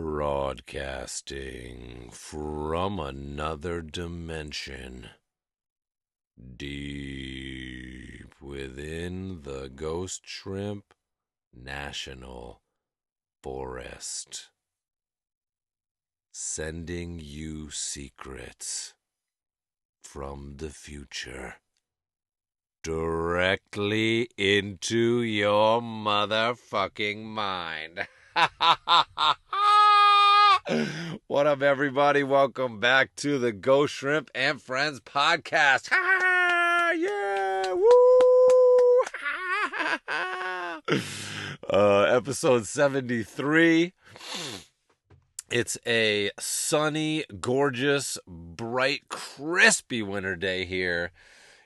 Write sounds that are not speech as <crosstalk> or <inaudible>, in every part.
Broadcasting from another dimension, deep within the Ghost Shrimp National Forest, sending you secrets from the future directly into your motherfucking mind. <laughs> what up, everybody? Welcome back to the Ghost Shrimp and Friends podcast. yeah, woo! uh, episode 73. It's a sunny, gorgeous, bright, crispy winter day here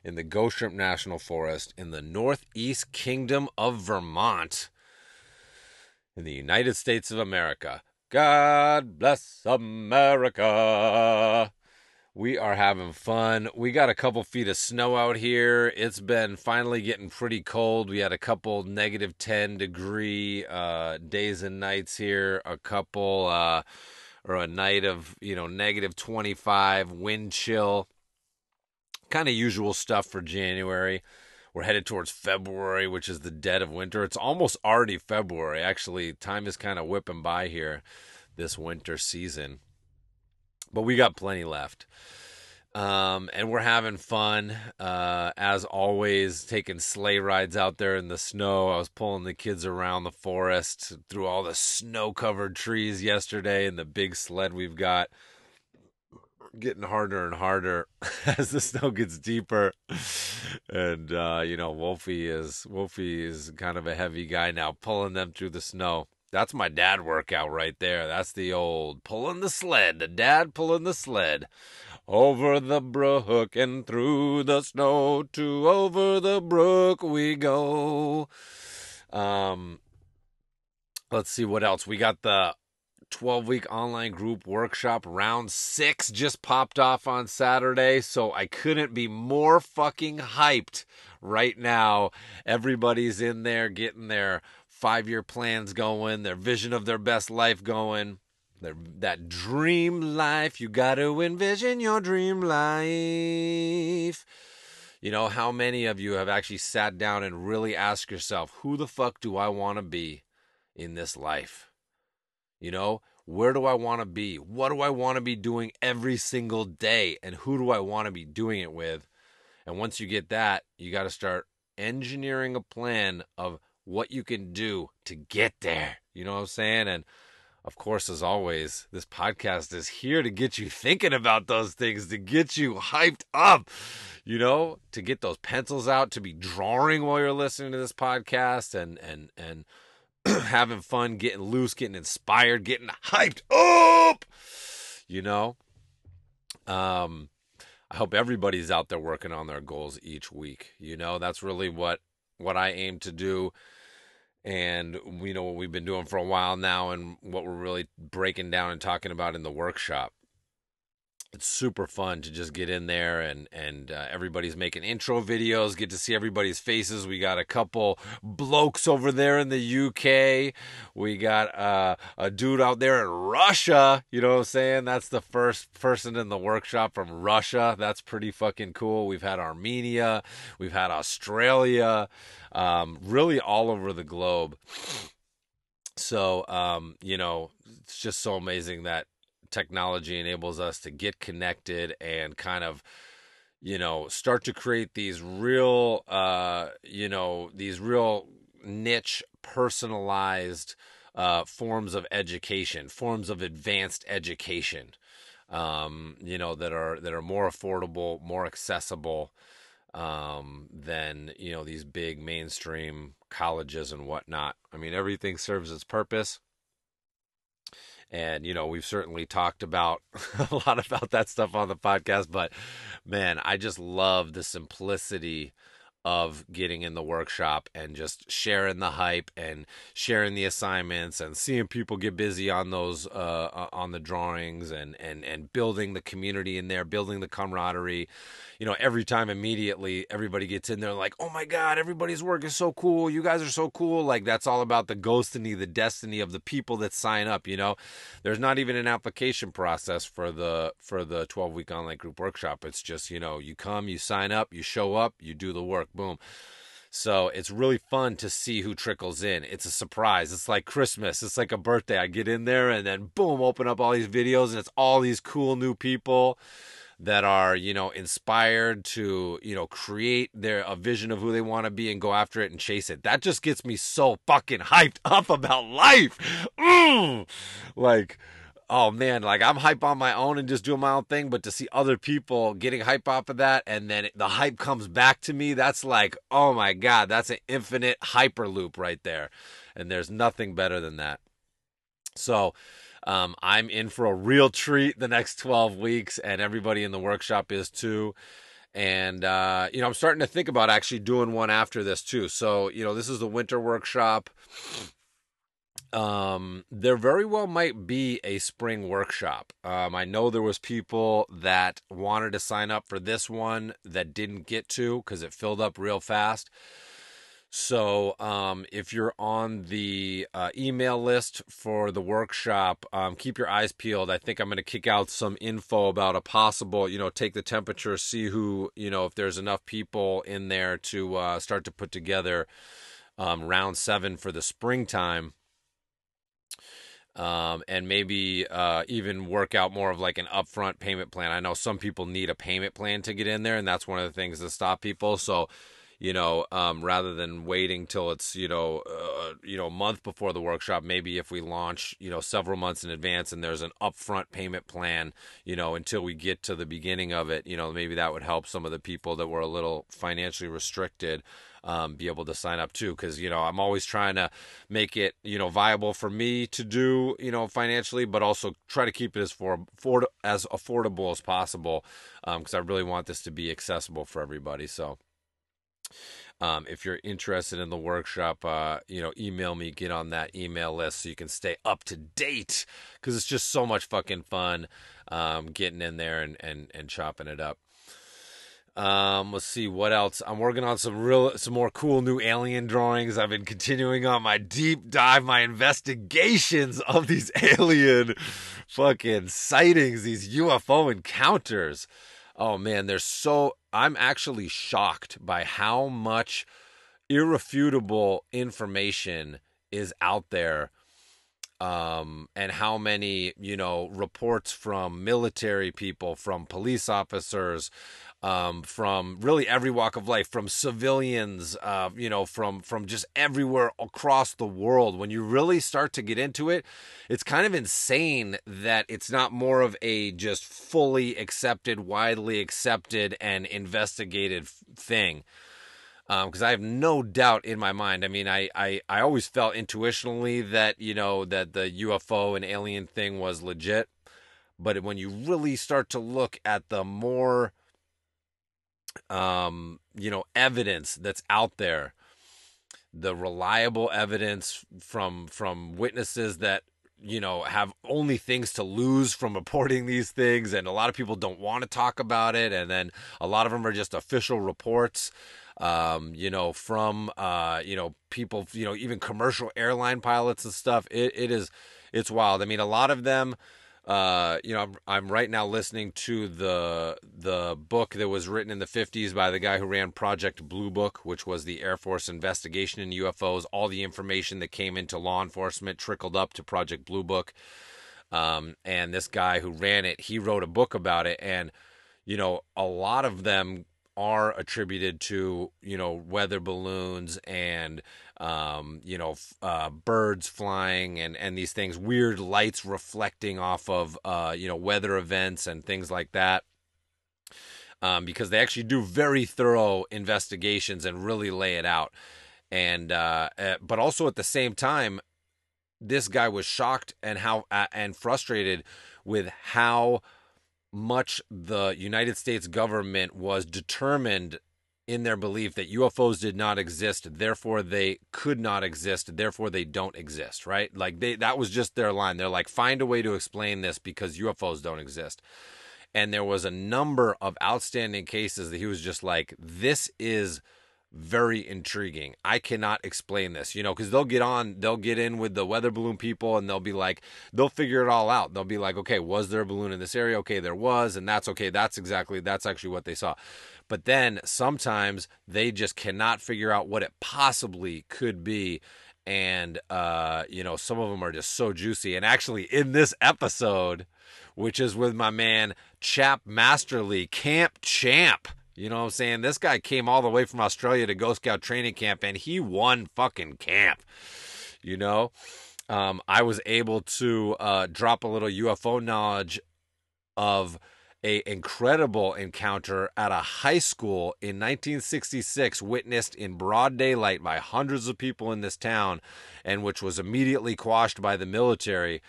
in the Ghost Shrimp National Forest in the Northeast Kingdom of Vermont in the United States of America. God bless America. We are having fun. We got a couple feet of snow out here. It's been finally getting pretty cold. We had a couple negative 10 degree uh, days and nights here, a couple, uh, or a night of, you know, negative 25, wind chill. Kind of usual stuff for January. We're headed towards February, which is the dead of winter. It's almost already February. Actually, time is kind of whipping by here this winter season. But we got plenty left. Um, and we're having fun. Uh, as always, taking sleigh rides out there in the snow. I was pulling the kids around the forest through all the snow covered trees yesterday and the big sled we've got getting harder and harder <laughs> as the snow gets deeper. And uh, you know, Wolfie is Wolfie is kind of a heavy guy now, pulling them through the snow. That's my dad workout right there. That's the old pulling the sled, the dad pulling the sled. Over the brook and through the snow to over the brook we go. Um let's see what else. We got the 12 week online group workshop round six just popped off on Saturday. So I couldn't be more fucking hyped right now. Everybody's in there getting their five year plans going, their vision of their best life going. Their, that dream life, you got to envision your dream life. You know, how many of you have actually sat down and really asked yourself, who the fuck do I want to be in this life? You know, where do I want to be? What do I want to be doing every single day? And who do I want to be doing it with? And once you get that, you got to start engineering a plan of what you can do to get there. You know what I'm saying? And of course, as always, this podcast is here to get you thinking about those things, to get you hyped up, you know, to get those pencils out, to be drawing while you're listening to this podcast and, and, and, <clears throat> having fun, getting loose, getting inspired, getting hyped up. You know, um, I hope everybody's out there working on their goals each week. You know, that's really what what I aim to do, and you know what we've been doing for a while now, and what we're really breaking down and talking about in the workshop it's super fun to just get in there and and uh, everybody's making intro videos get to see everybody's faces. We got a couple blokes over there in the uk we got uh, a dude out there in russia. You know what i'm saying? That's the first person in the workshop from russia. That's pretty fucking cool. We've had armenia. We've had australia. Um, really all over the globe. So um, you know it's just so amazing that technology enables us to get connected and kind of you know start to create these real uh you know these real niche personalized uh forms of education forms of advanced education um you know that are that are more affordable more accessible um than you know these big mainstream colleges and whatnot. I mean everything serves its purpose and you know we've certainly talked about <laughs> a lot about that stuff on the podcast but man i just love the simplicity of getting in the workshop and just sharing the hype and sharing the assignments and seeing people get busy on those uh, on the drawings and and and building the community in there building the camaraderie you know every time immediately everybody gets in there like oh my god everybody's work is so cool you guys are so cool like that's all about the ghostiny the destiny of the people that sign up you know there's not even an application process for the for the 12 week online group workshop it's just you know you come you sign up you show up you do the work boom. So it's really fun to see who trickles in. It's a surprise. It's like Christmas. It's like a birthday. I get in there and then boom, open up all these videos and it's all these cool new people that are, you know, inspired to, you know, create their a vision of who they want to be and go after it and chase it. That just gets me so fucking hyped <laughs> up about life. Mm! Like oh man, like I'm hype on my own and just doing my own thing, but to see other people getting hype off of that and then the hype comes back to me, that's like, oh my God, that's an infinite hyperloop right there. And there's nothing better than that. So, um, I'm in for a real treat the next 12 weeks, and everybody in the workshop is too. And, uh, you know, I'm starting to think about actually doing one after this too. So, you know, this is the winter workshop um, there very well might be a spring workshop. Um, I know there was people that wanted to sign up for this one that didn't get to because it filled up real fast. So, um, if you're on the uh, email list for the workshop, um, keep your eyes peeled. I think I'm going to kick out some info about a possible, you know, take the temperature, see who, you know, if there's enough people in there to uh, start to put together um, round seven for the springtime um, and maybe uh, even work out more of like an upfront payment plan. I know some people need a payment plan to get in there, and that's one of the things that stop people. So, you know, um, rather than waiting till it's you know, uh, you know, a month before the workshop, maybe if we launch, you know, several months in advance, and there's an upfront payment plan, you know, until we get to the beginning of it, you know, maybe that would help some of the people that were a little financially restricted um, be able to sign up too. Because you know I'm always trying to make it you know viable for me to do you know financially, but also try to keep it as for, for as affordable as possible. Because um, I really want this to be accessible for everybody. So. Um, if you're interested in the workshop, uh, you know, email me, get on that email list so you can stay up to date because it's just so much fucking fun um, getting in there and, and, and chopping it up. Um, let's see what else. I'm working on some real, some more cool new alien drawings. I've been continuing on my deep dive, my investigations of these <laughs> alien fucking sightings, these UFO encounters. Oh man, they're so. I'm actually shocked by how much irrefutable information is out there um, and how many you know reports from military people, from police officers, um, from really every walk of life, from civilians, uh, you know, from from just everywhere across the world. When you really start to get into it, it's kind of insane that it's not more of a just fully accepted, widely accepted, and investigated thing. Because um, I have no doubt in my mind. I mean, I, I I always felt intuitionally that you know that the UFO and alien thing was legit, but when you really start to look at the more um, you know, evidence that's out there, the reliable evidence from from witnesses that you know have only things to lose from <laughs> reporting these things and a lot of people don't want to talk about it and then a lot of them are just official reports um, you know from uh, you know people you know even commercial airline pilots and stuff. It, it is it's wild. I mean a lot of them uh, you know, I'm, I'm, right now listening to the the book that was written in the 50s by the guy who ran Project Blue Book, which was the Air Force investigation in UFOs. All the information that came into law enforcement trickled up to Project Blue Book. Um, and this guy who ran it, he wrote a book about it, and you know, a lot of them are attributed to you know weather balloons and um, you know uh, birds flying and and these things weird lights reflecting off of uh, you know weather events and things like that. Um, because they actually do very thorough investigations and really lay it out. And uh, uh but also at the same time this guy was shocked and how and frustrated with how much the United States government was determined in their belief that UFOs did not exist, therefore they could not exist, therefore they don't exist, right? Like they that was just their line. They're like find a way to explain this because UFOs don't exist. And there was a number of outstanding cases that he was just like this is very intriguing. I cannot explain this, you know, because they'll get on, they'll get in with the weather balloon people and they'll be like, they'll figure it all out. They'll be like, okay, was there a balloon in this area? Okay, there was, and that's okay. That's exactly, that's actually what they saw. But then sometimes they just cannot figure out what it possibly could be. And, uh, you know, some of them are just so juicy. And actually, in this episode, which is with my man Chap Masterly, Camp Champ you know what I'm saying? This guy came all the way from Australia to Ghost Scout training camp and he won fucking camp. You know? Um, I was able to uh, drop a little UFO knowledge of a incredible encounter at a high school in 1966 witnessed in broad daylight by hundreds of people in this town and which was immediately quashed by the military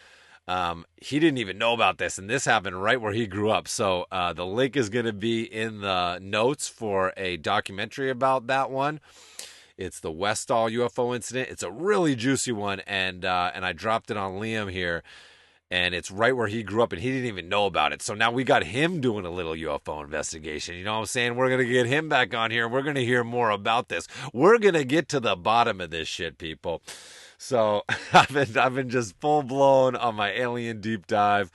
um, he didn't even know about this, and this happened right where he grew up. So uh, the link is going to be in the notes for a documentary about that one. It's the Westall UFO incident. It's a really juicy one, and uh, and I dropped it on Liam here, and it's right where he grew up, and he didn't even know about it. So now we got him doing a little UFO investigation. You know what I'm saying? We're gonna get him back on here. We're gonna hear more about this. We're gonna get to the bottom of this shit, people. So <laughs> I've been I've been just full blown on my alien deep dive.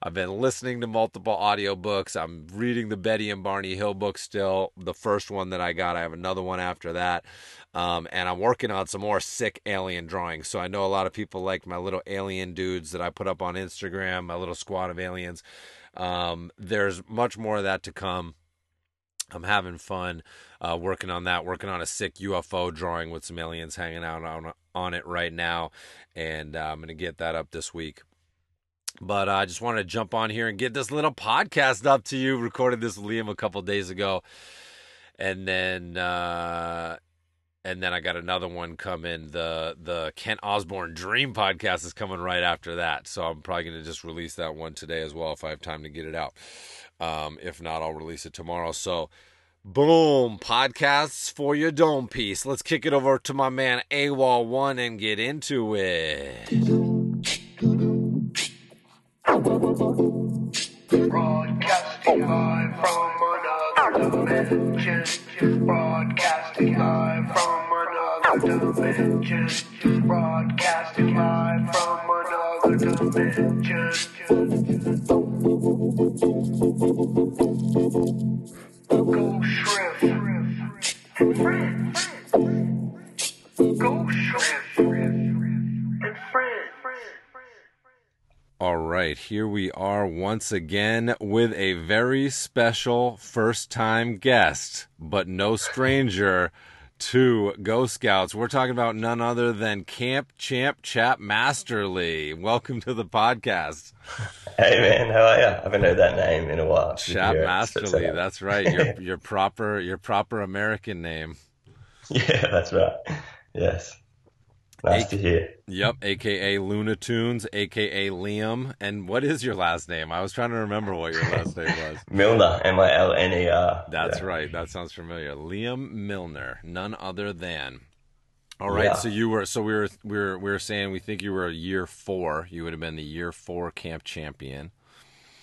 I've been listening to multiple audiobooks. I'm reading the Betty and Barney Hill book still. The first one that I got. I have another one after that. Um, and I'm working on some more sick alien drawings. So I know a lot of people like my little alien dudes that I put up on Instagram, my little squad of aliens. Um, there's much more of that to come. I'm having fun uh, working on that, working on a sick UFO drawing with some aliens hanging out on on it right now, and uh, I'm gonna get that up this week. But uh, I just wanted to jump on here and get this little podcast up to you. Recorded this with Liam a couple days ago, and then uh, and then I got another one coming. The the Kent Osborne Dream podcast is coming right after that, so I'm probably gonna just release that one today as well if I have time to get it out. Um, if not, I'll release it tomorrow. So Boom, podcasts for your dome piece. Let's kick it over to my man AWOL One and get into it. Broadcasting live from another dimension. Broadcasting live from another dimension. Broadcasting live from another dimension. All right, here we are once again with a very special first time guest, but no stranger to Ghost Scouts. We're talking about none other than Camp Champ Chap Masterly. Welcome to the podcast. Hey man, how are you? I haven't heard that name in a while. Chap Masterly, that's right. Your <laughs> your proper your proper American name. Yeah, that's right. Yes. Nice a- to hear. Yep, aka Luna Tunes, aka Liam. And what is your last name? I was trying to remember what your last name was. <laughs> Milner, M I L N E R. That's yeah. right. That sounds familiar. Liam Milner, none other than. All right, yeah. so you were so we were we were we were saying we think you were a year four. You would have been the year four camp champion.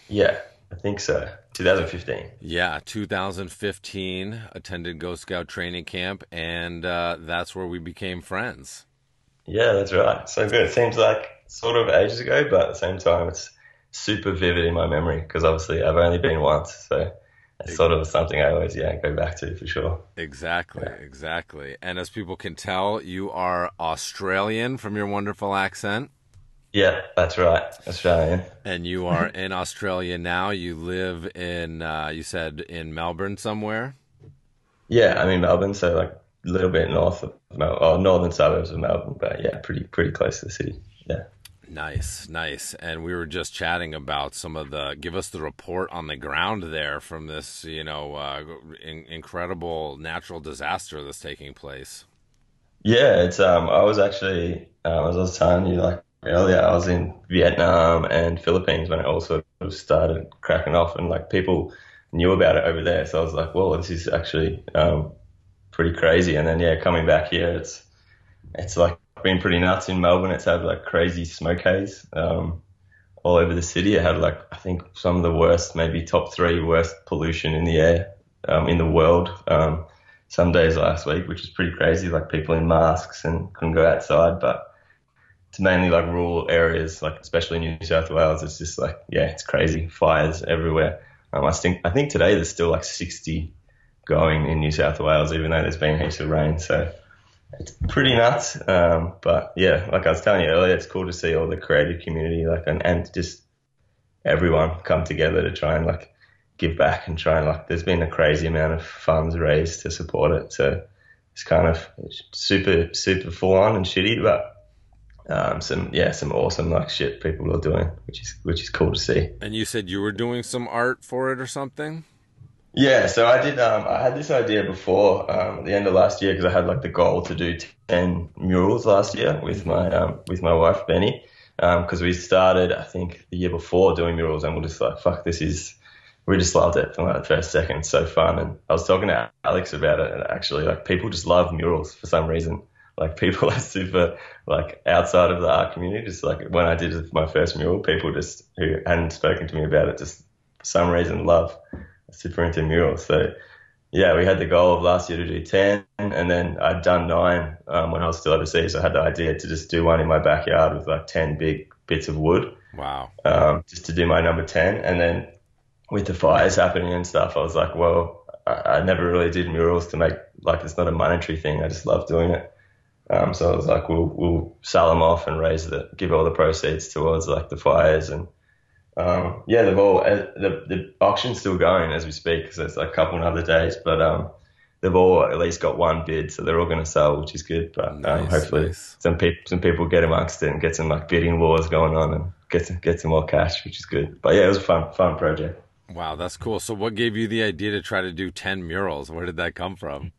Yeah, I think so. 2015. Yeah, 2015. Attended Ghost Scout training camp, and uh, that's where we became friends. Yeah, that's right. So good. It seems like sort of ages ago, but at the same time, it's super vivid in my memory because obviously I've only been <laughs> once. So it's sort of something I always, yeah, go back to for sure. Exactly, yeah. exactly. And as people can tell, you are Australian from your wonderful accent. Yeah, that's right. Australian. And you are <laughs> in Australia now. You live in, uh, you said in Melbourne somewhere? Yeah, I'm in Melbourne. So like little bit north of Melbourne, or northern suburbs of Melbourne, but yeah, pretty pretty close to the city. Yeah. Nice, nice. And we were just chatting about some of the. Give us the report on the ground there from this, you know, uh, in, incredible natural disaster that's taking place. Yeah, it's. Um, I was actually, um, as I was telling you, like earlier, I was in Vietnam and Philippines when it all sort of started cracking off, and like people knew about it over there. So I was like, well, this is actually um, pretty crazy. And then yeah, coming back here, it's it's like been pretty nuts in Melbourne. It's had like crazy smoke haze um, all over the city. It had like I think some of the worst, maybe top three worst pollution in the air um, in the world. Um, some days last week, which is pretty crazy. Like people in masks and couldn't go outside, but it's mainly like rural areas, like especially New South Wales. It's just like yeah, it's crazy. Fires everywhere. Um, I think I think today there's still like 60 going in New South Wales, even though there's been heaps of rain. So it's pretty nuts. Um, but yeah, like I was telling you earlier, it's cool to see all the creative community, like and, and just everyone come together to try and like give back and try and like. There's been a crazy amount of funds raised to support it, so it's kind of super super full on and shitty, but um, some yeah, some awesome like shit people are doing, which is which is cool to see. And you said you were doing some art for it or something. Yeah, so I did. Um, I had this idea before um, at the end of last year because I had like the goal to do ten murals last year with my um, with my wife Benny because um, we started I think the year before doing murals and we're just like fuck this is we just loved it from like the first second so fun and I was talking to Alex about it and actually like people just love murals for some reason like people <laughs> are super like outside of the art community. Just like when I did my first mural, people just who hadn't spoken to me about it just for some reason love super into murals. So yeah, we had the goal of last year to do 10 and then I'd done nine um, when I was still overseas. I had the idea to just do one in my backyard with like 10 big bits of wood. Wow. Um, just to do my number 10. And then with the fires happening and stuff, I was like, well, I, I never really did murals to make like it's not a monetary thing. I just love doing it. Um, so I was like, we'll we'll sell them off and raise the give all the proceeds towards like the fires and um, yeah, they've all uh, the the auction's still going as we speak, so it's like a couple of other days, but um, they've all at least got one bid, so they're all going to sell, which is good. But um, hopefully nice. some people some people get amongst it and get some like bidding wars going on and get some, get some more cash, which is good. But yeah, it was a fun fun project. Wow, that's cool. So, what gave you the idea to try to do ten murals? Where did that come from?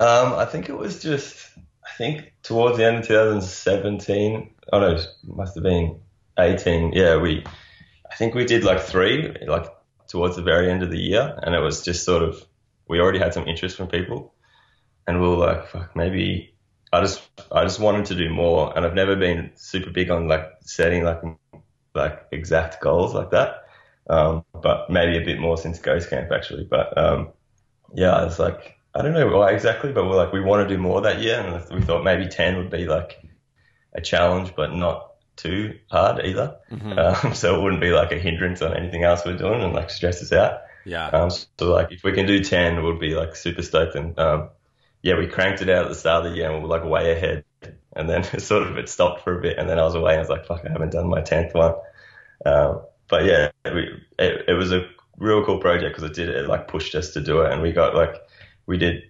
Um, I think it was just I think towards the end of 2017, oh no, must have been 18. Yeah, we, I think we did like three, like towards the very end of the year, and it was just sort of we already had some interest from people, and we were like, fuck, maybe I just I just wanted to do more, and I've never been super big on like setting like like exact goals like that, um, but maybe a bit more since Ghost Camp actually, but um, yeah, I was like I don't know why exactly, but we're like we want to do more that year, and we thought maybe ten would be like a challenge, but not too hard either. Mm-hmm. Um, <laughs> so it wouldn't be like a hindrance on anything else we're doing and like stress us out. Yeah. Um, so like if we can do ten, we'll be like super stoked. And um, yeah, we cranked it out at the start of the year, and we were like way ahead. And then <laughs> it sort of it stopped for a bit, and then I was away, and I was like, fuck, I haven't done my tenth one. Um, but yeah, we, it, it was a real cool project because it did it like pushed us to do it, and we got like we did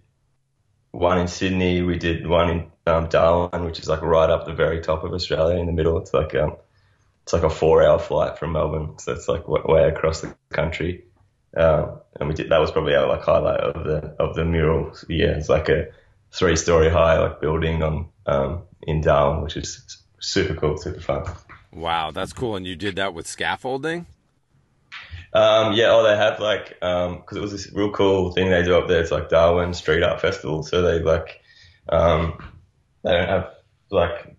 one in Sydney, we did one in um, Darwin, which is like right up the very top of Australia in the middle. It's like um, it's like a four-hour flight from Melbourne, so it's like way across the country. Um, and we did that was probably our like highlight of the of the mural. Yeah, it's like a three-story high like building on um, in Darwin, which is super cool, super fun. Wow, that's cool. And you did that with scaffolding? Um, yeah, oh, they have like, um, cause it was this real cool thing they do up there. It's like Darwin Street Art Festival. So they like, um, they don't have like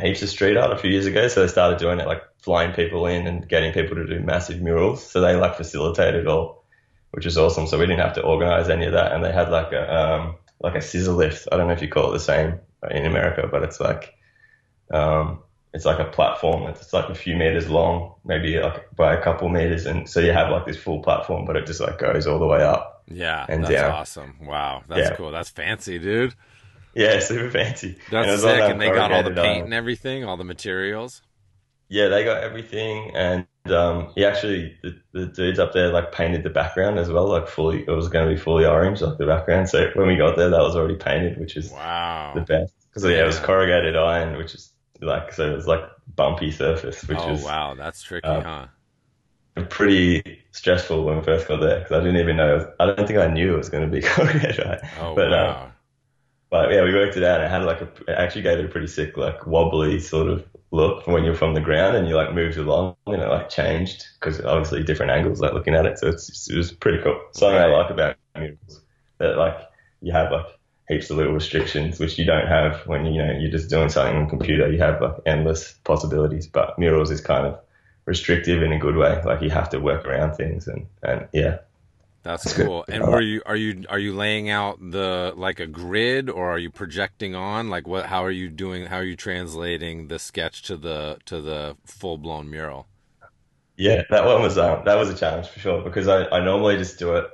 heaps of street art a few years ago. So they started doing it, like flying people in and getting people to do massive murals. So they like facilitated all, which is awesome. So we didn't have to organize any of that. And they had like a, um, like a scissor lift. I don't know if you call it the same in America, but it's like, um, it's like a platform. It's like a few meters long, maybe like by a couple meters, and so you have like this full platform, but it just like goes all the way up. Yeah, and that's down. awesome. Wow, that's yeah. cool. That's fancy, dude. Yeah, <laughs> super fancy. That's sick. And they got all the paint um, and everything, all the materials. Yeah, they got everything, and um, he actually the, the dudes up there like painted the background as well, like fully. It was going to be fully orange, like the background. So when we got there, that was already painted, which is wow the best because yeah, it was corrugated iron, which is like so it was like bumpy surface, which oh, is wow, that's tricky, um, huh? Pretty stressful when we first got there because I didn't even know. I don't think I knew it was going to be <laughs> corrugated. Right? Oh but, wow. Um, but yeah, we worked it out and it had like a, it actually gave it a pretty sick, like wobbly sort of look when you're from the ground and you like moved along and it like changed because obviously different angles like looking at it. So it's, it was pretty cool. Something right. I like about murals that like you have like heaps of little restrictions, which you don't have when you know you're just doing something on computer. You have like endless possibilities, but murals is kind of restrictive in a good way. Like you have to work around things, and and yeah. That's <laughs> cool. And were you are you are you laying out the like a grid or are you projecting on? Like what how are you doing how are you translating the sketch to the to the full blown mural? Yeah, that one was um, that was a challenge for sure because I, I normally just do it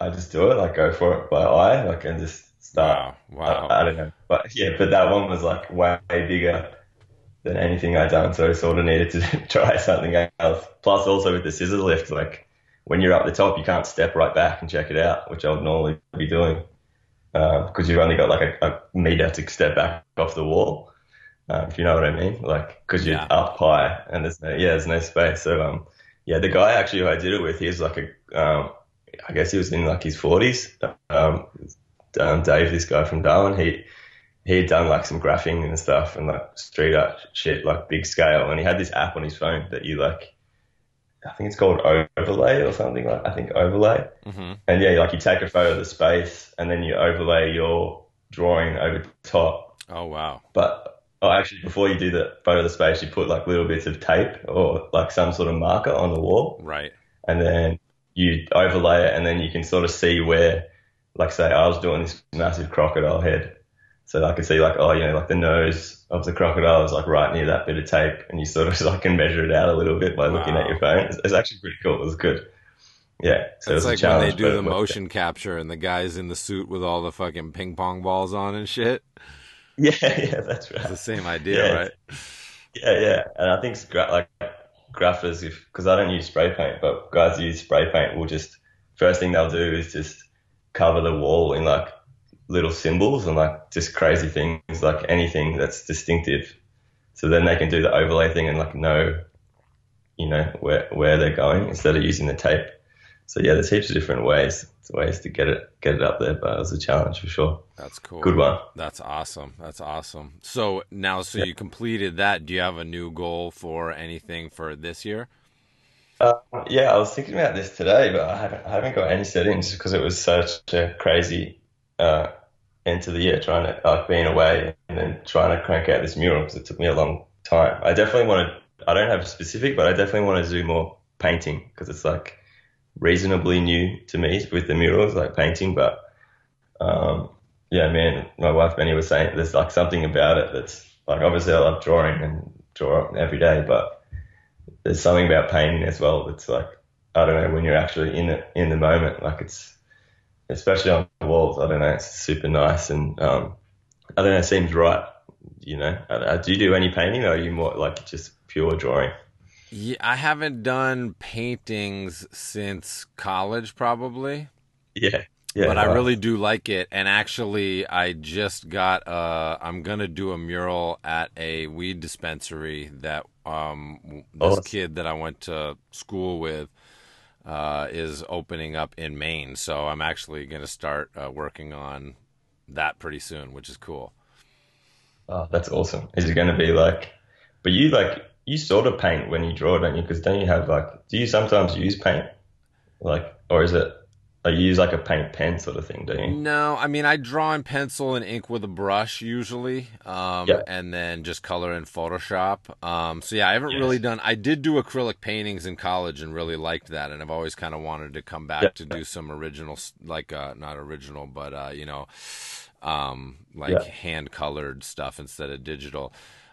I just do it like go for it by eye like and just start. Wow. Wow. I, I don't know, but yeah, but that one was like way bigger than anything I'd done, so I sort of needed to <laughs> try something else. Plus, also with the scissor lift, like when you're up the top, you can't step right back and check it out, which I would normally be doing because uh, you've only got like a, a, meter to step back off the wall. Um, if you know what I mean, like because you're yeah. up high and there's no yeah, there's no space. So um, yeah, the guy actually who I did it with, he was like a um, I guess he was in like his 40s. Um, um, Dave, this guy from Darwin, he he had done like some graphing and stuff and like street art shit, like big scale. And he had this app on his phone that you like, I think it's called Overlay or something like. I think Overlay. Mm-hmm. And yeah, like you take a photo of the space and then you overlay your drawing over top. Oh wow! But oh, actually, before you do the photo of the space, you put like little bits of tape or like some sort of marker on the wall. Right. And then you overlay it, and then you can sort of see where, like, say, I was doing this massive crocodile head. So I could see like, oh, you know, like the nose of the crocodile is like right near that bit of tape, and you sort of <laughs> like can measure it out a little bit by wow. looking at your phone. It's, it's, actually pretty cool. It was good. Yeah, so it's like when they do the motion capture and the guys in the suit with all the fucking ping pong balls on and shit. <laughs> Yeah, yeah, that's right. It's the same idea, yeah, right? Yeah, yeah, and I think like graphers, if because I don't use spray paint, but guys use spray paint, will just first thing they'll do is just cover the wall in like little symbols and like just crazy things, like anything that's distinctive. So then they can do the overlay thing and like know, you know, where where they're going instead of using the tape. So yeah, there's heaps of different ways ways to get it get it up there, but it was a challenge for sure. That's cool. Good one. That's awesome. That's awesome. So now, so yeah. you completed that. Do you have a new goal for anything for this year? Uh, yeah, I was thinking about this today, but I haven't, I haven't got any settings because it was such a crazy uh, end to the year trying to like being away and then trying to crank out this mural because it took me a long time. I definitely want to. I don't have a specific, but I definitely want to do more painting because it's like reasonably new to me with the murals, like painting. But um, yeah, man, my wife Benny was saying there's like something about it that's like obviously I love drawing and draw every day, but there's something about painting as well that's like I don't know when you're actually in it in the moment, like it's especially on the walls. I don't know, it's super nice and um, I don't know, it seems right. You know, uh, do you do any painting or are you more like just pure drawing? Yeah, I haven't done paintings since college, probably. Yeah. Yeah, but I really do like it, and actually, I just got. Uh, I'm gonna do a mural at a weed dispensary that um, this oh, kid that I went to school with uh, is opening up in Maine. So I'm actually gonna start uh, working on that pretty soon, which is cool. Oh, that's awesome! Is it gonna be like? But you like you sort of paint when you draw, don't you? Because don't you have like, do you sometimes use paint? Like, or is it, I use like a paint pen sort of thing, do you? No, I mean, I draw in pencil and ink with a brush usually, um, yeah. and then just color in Photoshop. Um, so yeah, I haven't yes. really done, I did do acrylic paintings in college and really liked that. And I've always kind of wanted to come back yeah. to do some original, like, uh, not original, but, uh, you know, um, like yeah. hand colored stuff instead of digital.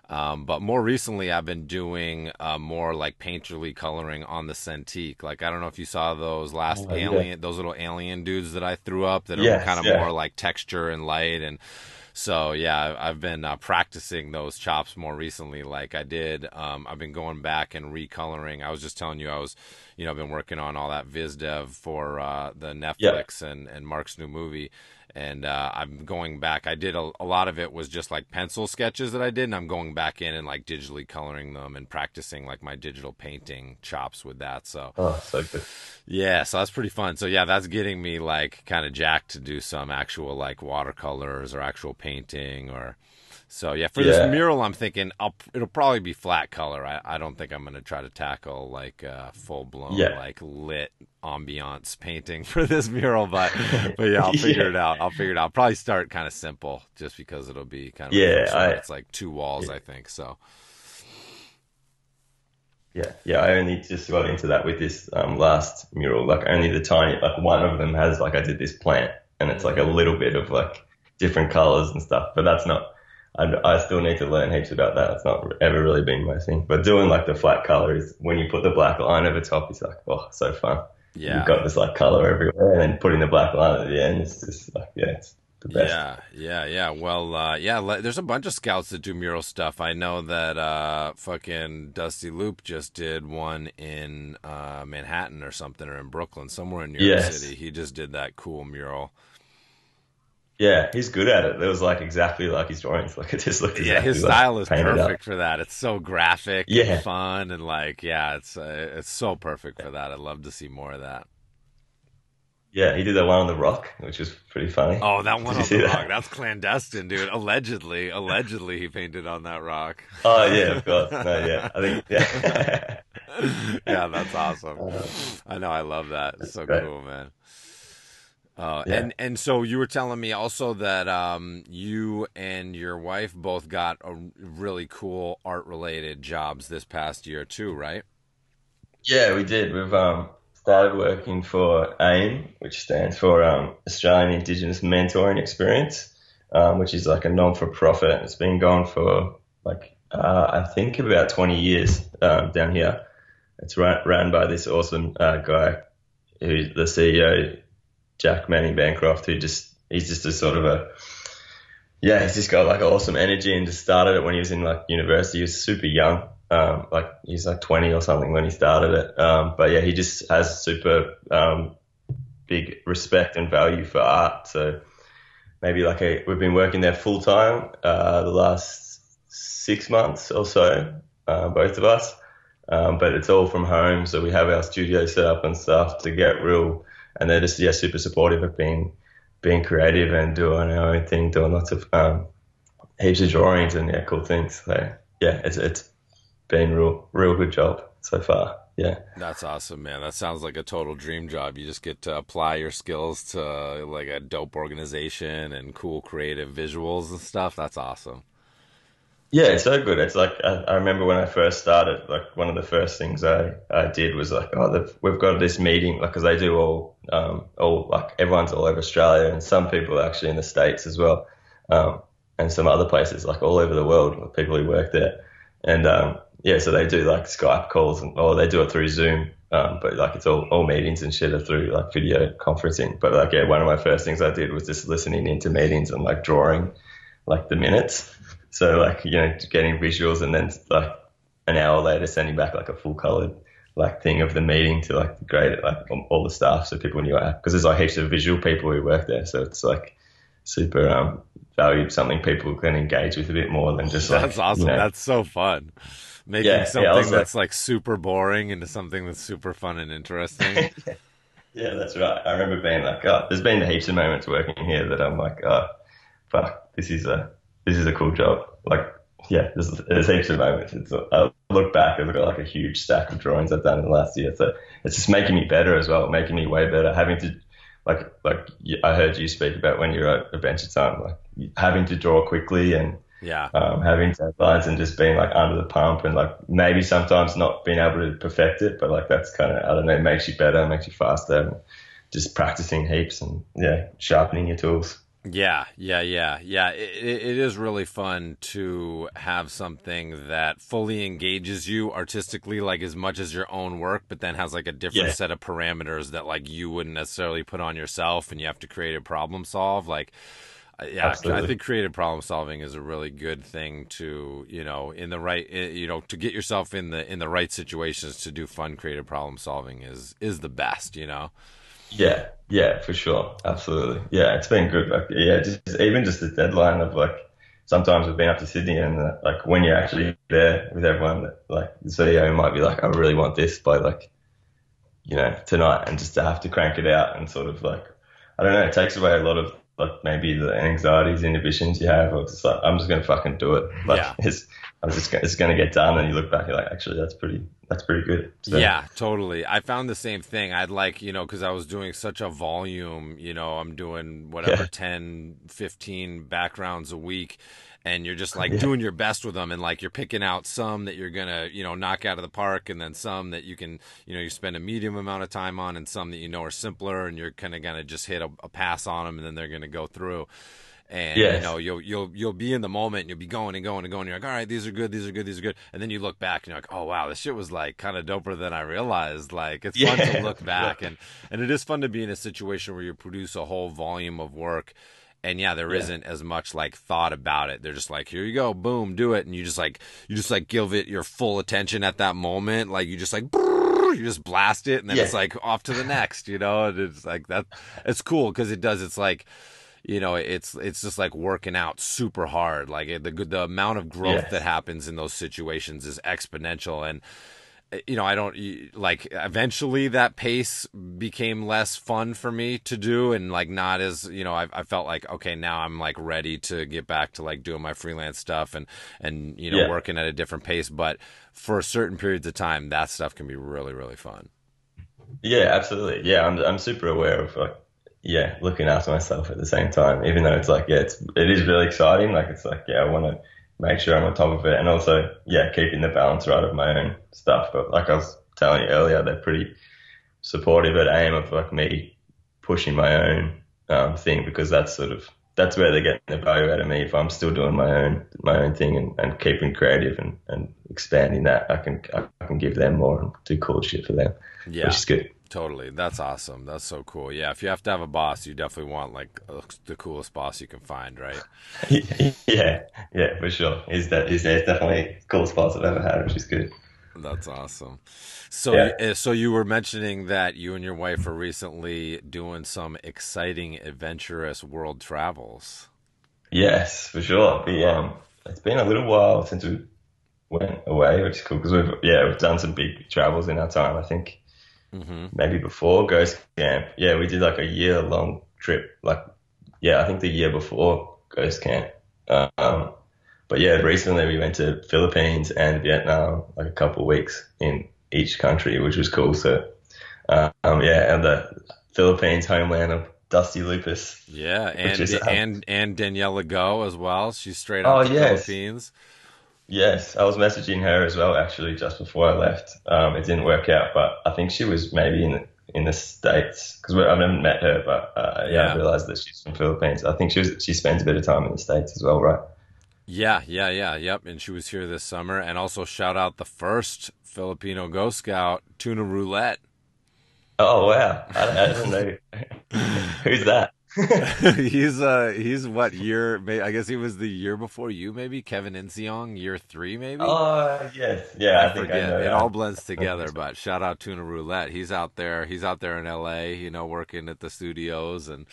Um, but more recently, I've been doing uh, more like painterly coloring on the Cintiq. Like I don't know if you saw those last oh, alien, yeah. those little alien dudes that I threw up that yes, are kind of yeah. more like texture and light. And so yeah, I've been uh, practicing those chops more recently. Like I did, um, I've been going back and recoloring. I was just telling you, I was, you know, I've been working on all that VizDev for uh, the Netflix yeah. and and Mark's new movie and uh, I'm going back. I did a, a, lot of it was just like pencil sketches that I did, and I'm going back in and like digitally coloring them and practicing like my digital painting chops with that. So, oh, so good. Yeah, so that's pretty fun. So yeah, that's getting me like kind of jacked to do some actual like watercolors or actual painting or So yeah, for yeah. this mural, I'm thinking I'll, it'll probably be flat color. I, I don't think I'm going to try to tackle like uh, full blown yeah. like lit ambiance painting <laughs> for this mural, but but yeah, I'll <laughs> figure yeah. it out. I'll figure it out. I'll probably start kind of simple, just because it'll be kind of yeah. I, it's like two walls, I think. So yeah, yeah. I only just got into that with this um, last mural. Like only the tiny, like one of them has like I did this plant, and it's like a little bit of like different colors and stuff, but that's not I, I still need to learn heaps about that. It's not ever really been my thing. But doing like the flat color is when you put the black line over top, it's like, oh, so fun. Yeah. You've got this like color everywhere and then putting the black line at the end, it's just like, yeah, it's the best. Yeah, yeah, yeah. Well, uh, yeah, there's a bunch of scouts that do mural stuff. I know that uh, fucking Dusty Loop just did one in uh, Manhattan or something, or in Brooklyn, somewhere in New York yes. City. He just did that cool mural. Yeah, he's good at it. It was like exactly like his drawings. <laughs> Like it just looked. Exactly yeah, his style like is perfect for that. It's so graphic, yeah, and fun, and like yeah, it's uh, it's so perfect for that. I'd love to see more of that. Yeah, he did that one on the rock, which was pretty funny. Oh, that one on the rock. That? That's clandestine, dude. Allegedly, allegedly, he painted on that rock. Oh yeah, of course. No, yeah, I think <laughs> yeah. yeah, that's awesome. <laughs> I know. I love that. It's so cool, man. Uh, yeah. And and so you were telling me also that um, you and your wife both got a really cool art related jobs this past year too, right? Yeah, we did. We've um, started working for AIME, which stands for um, Australian Indigenous Mentoring Experience, um, which is like a non for profit. It's been going for like uh, I think about 20 years um, down here. It's run, run by this awesome uh, guy who's the CEO Jack Manning Bancroft, who just he's just a sort of a yeah, he's just got like awesome energy and just started it when he was in like university. He was super young, um, like he's like 20 or something when he started it. Um, but yeah, he just has super um, big respect and value for art. So maybe like a, we've been working there full time uh, the last six months or so, uh, both of us. Um, but it's all from home, so we have our studio set up and stuff to get real and they're just yeah super supportive of being being creative and doing our own thing, doing lots of um, heaps of drawings and yeah cool things. So yeah, it's it's been real real good job so far. Yeah. That's awesome, man. That sounds like a total dream job. You just get to apply your skills to like a dope organization and cool creative visuals and stuff. That's awesome. Yeah, it's so good. It's like I, I, remember when I first started. Like one of the first things I, I did was like, oh, we've got this meeting, like because they do all um, all like everyone's all over Australia and some people are actually in the states as well, um, and some other places like all over the world. People who work there, and um, yeah, so they do like Skype calls and or they do it through Zoom. Um, but like it's all, all meetings and shit are through like video conferencing. But like yeah, one of my first things I did was just listening into meetings and like drawing like the minutes so like you know, getting visuals and then like an hour later sending back like a full colored like thing of the meeting to like the grade like all the staff so people knew because there's like heaps of visual people who work there so it's like super um valued something people can engage with a bit more than just like that's awesome. you know, that's so fun. Making yeah, something yeah, that's like, like super boring into something that's super fun and interesting. <laughs> Yeah that's right. I remember being like oh there's been heaps of moments working here that I'm like oh fuck this is a this is a cool job. Like, yeah, there's, there's heaps of moments. It's, I look back, I've got like a huge stack of drawings I've done in the last year. So it's just making me better as well, making me way better. Having to, like, like I heard you speak about when you're at Adventure Time, like having to draw quickly and yeah, um, having deadlines and just being like under the pump and like maybe sometimes not being able to perfect it, but like that's kind of I don't know, makes you better, makes you faster. just practicing heaps and yeah, sharpening your tools. Yeah, yeah, yeah, yeah. It, it is really fun to have something that fully engages you artistically, like as much as your own work, but then has like a different yeah. set of parameters that like you wouldn't necessarily put on yourself, and you have to create a problem solve. Like, yeah, Absolutely. I think creative problem solving is a really good thing to you know in the right eh, you know to get yourself in the in the right situations to do fun creative problem solving is is the best. You know. Yeah, yeah, for sure, absolutely. Yeah, it's been good. Like, yeah, just even just the deadline of like sometimes we've been up to Sydney and uh, like when you're actually there with everyone, like the CEO might be like, I really want this by like, you know, tonight, and just to have to crank it out and sort of like, I don't know, it takes away a lot of like maybe the anxieties, inhibitions you have, or just like I'm just gonna fucking do it. Like Yeah. it's I'm just it's gonna get done, and you look back, you're like, actually, that's pretty that's pretty good. So, Yeah, totally. I found the same thing. I'd like, you know, because I was doing such a volume, you know, I'm doing whatever, Yeah. 10, 15 backgrounds a week. And you're just like Yeah. doing your best with them, and like you're picking out some that you're gonna, you know, knock out of the park, and then some that you can, you know, you spend a medium amount of time on, and some that you know are simpler, and you're kind of gonna just hit a, a pass on them, and then they're gonna go through. And you Yes. know, you'll you'll you'll be in the moment, and you'll be going and going and going. You're like, all right, these are good, these are good, these are good. And then you look back, and you're like, oh wow, this shit was like kind of doper than I realized. Like it's fun to look <laughs> back, and and it is fun to be in a situation where you produce a whole volume of work. And yeah, there Yeah. not as much like thought about it. They're just like, here you go, boom, do it, and you just like you just like give it your full attention at that moment. Like you just like you just blast it, and then Yeah. it's like off to the next, you know. And it's like that. It's cool because it does. It's like you know it's it's just like working out super hard like the the amount of growth Yes. that happens in those situations is exponential and uh, you know i don't like eventually that pace became less fun for me to do and like not as you know I, I felt like okay now i'm like ready to get back to like doing my freelance stuff and and you know Yeah. working at a different pace but for certain periods of time that stuff can be really really fun Yeah, absolutely. Yeah, I'm I'm super aware of like yeah, looking after myself at the same time. Even though it's like yeah, it's it is really exciting. Like it's like yeah, I want to make sure I'm on top of it, and also yeah, keeping the balance right of my own stuff. But like I was telling you earlier, they're pretty supportive at AIME of like me pushing my own um, thing because that's sort of that's where they're getting the value out of me. If I'm still doing my own my own thing and, and keeping creative and, and expanding that, I can I can give them more and do cool shit for them, yeah which is good. Totally. That's awesome. That's so cool. Yeah, if you have to have a boss, you definitely want like the coolest boss you can find, right? <laughs> yeah, yeah, for sure. He's that he's, he's definitely the coolest boss I've ever had, which is good. That's awesome. So, Yeah. uh, so you were mentioning that you and your wife are recently doing some exciting, adventurous world travels. Yes, for sure. But, um, it's been a little while since we went away, which is cool because we've yeah we've done some big travels in our time. I think hmm maybe before Ghost Camp, yeah, we did like a year long trip. Like yeah, I think the year before Ghost Camp. Um, but yeah, recently we went to Philippines and Vietnam, like a couple of weeks in each country, which was cool. So um, yeah, and the Philippines homeland of Dusty Lupus. Yeah, and is, uh, and and Daniela Go as well. She's straight Oh, out the yes. Philippines. Yes, I was messaging her as well actually just before I left. Um, it didn't work out, but I think she was maybe in the, in the states because I've never met her, but uh, yeah, Yeah. I realized that she's from Philippines. I think she was she spends a bit of time in the states as well, right? Yeah, yeah, yeah, yep. And she was here this summer. And also shout out the first Filipino Ghost Scout, Tuna Roulette. Oh wow, I, I don't know <laughs> who's that. <laughs> <laughs> he's uh he's what year? I guess he was the year before you, maybe Kevin Inseong, year three, maybe. oh yes, yeah, I, I forget. I know. it that. all blends together. But shout out to Tuna Roulette. He's out there. He's out there in L.A. You know, working at the studios, and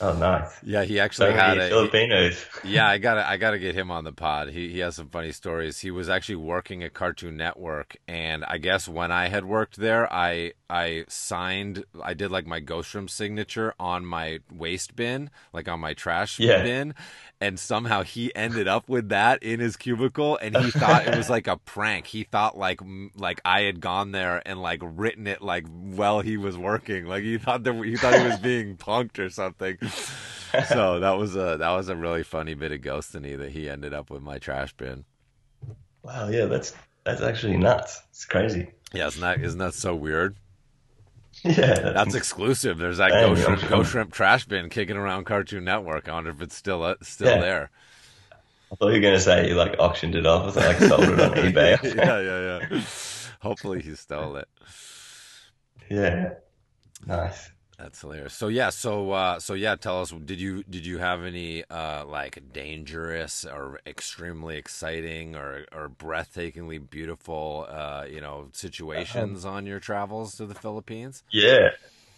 Oh nice. yeah, he actually had many a. Filipinos. <laughs> yeah, I gotta I gotta get him on the pod. He he has some funny stories. He was actually working at Cartoon Network, and I guess when I had worked there, I I signed I did like my Ghost Room signature on my waste bin, like on my trash Yeah. bin, and somehow he ended up with that in his cubicle, and he thought it was like a prank. He thought like like I had gone there and like written it like while he was working, like he thought that he thought he was being punked or something so that was a that was a really funny bit of ghostiny that he ended up with my trash bin. Wow, yeah, that's that's actually nuts. It's crazy. Yeah, isn't that isn't that so weird? Yeah, That's exclusive. There's that Ghost Shrimp, I'm- Shrimp trash bin kicking around Cartoon Network. I wonder if it's still uh, still Yeah. there. I thought you were gonna say you like auctioned it off, or like sold it on <laughs> eBay. <laughs> yeah, yeah, yeah. Hopefully he stole it. yeah, nice. That's hilarious. So yeah, so uh, so yeah, tell us. Did you did you have any uh, like dangerous or extremely exciting or or breathtakingly beautiful uh, you know situations on your travels to the Philippines? Yeah,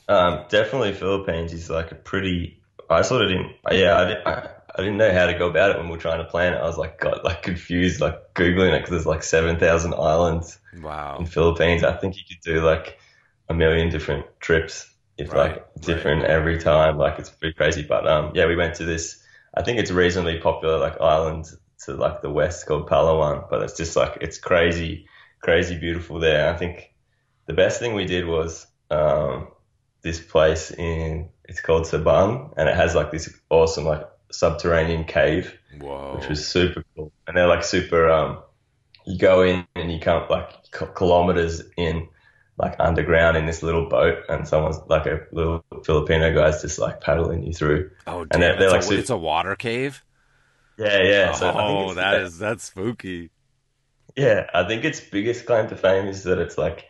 um, definitely Philippines is like a pretty. I sort of didn't. Yeah, I, didn't, I, I didn't know how to go about it when we were trying to plan it. I was like, got like confused, like googling it because there's like seven thousand islands Wow. in Philippines. I think you could do like a million different trips It's Right, like different every time. Like it's pretty crazy. But um, yeah, we went to this. I think it's reasonably popular like island to like the west called Palawan, but it's just like it's crazy, crazy beautiful there. I think the best thing we did was um, this place in it's called Sabang, and it has like this awesome like subterranean cave, Whoa. which was super cool. And they're like super. Um, you go in and you come like kilometers in, like underground in this little boat, and someone's like a little Filipino guy's just like paddling you through. oh, and damn. they're- they're it's, like a, it's a water cave? Yeah, yeah. So oh, that is that's spooky. Yeah, I think its biggest claim to fame is that it's like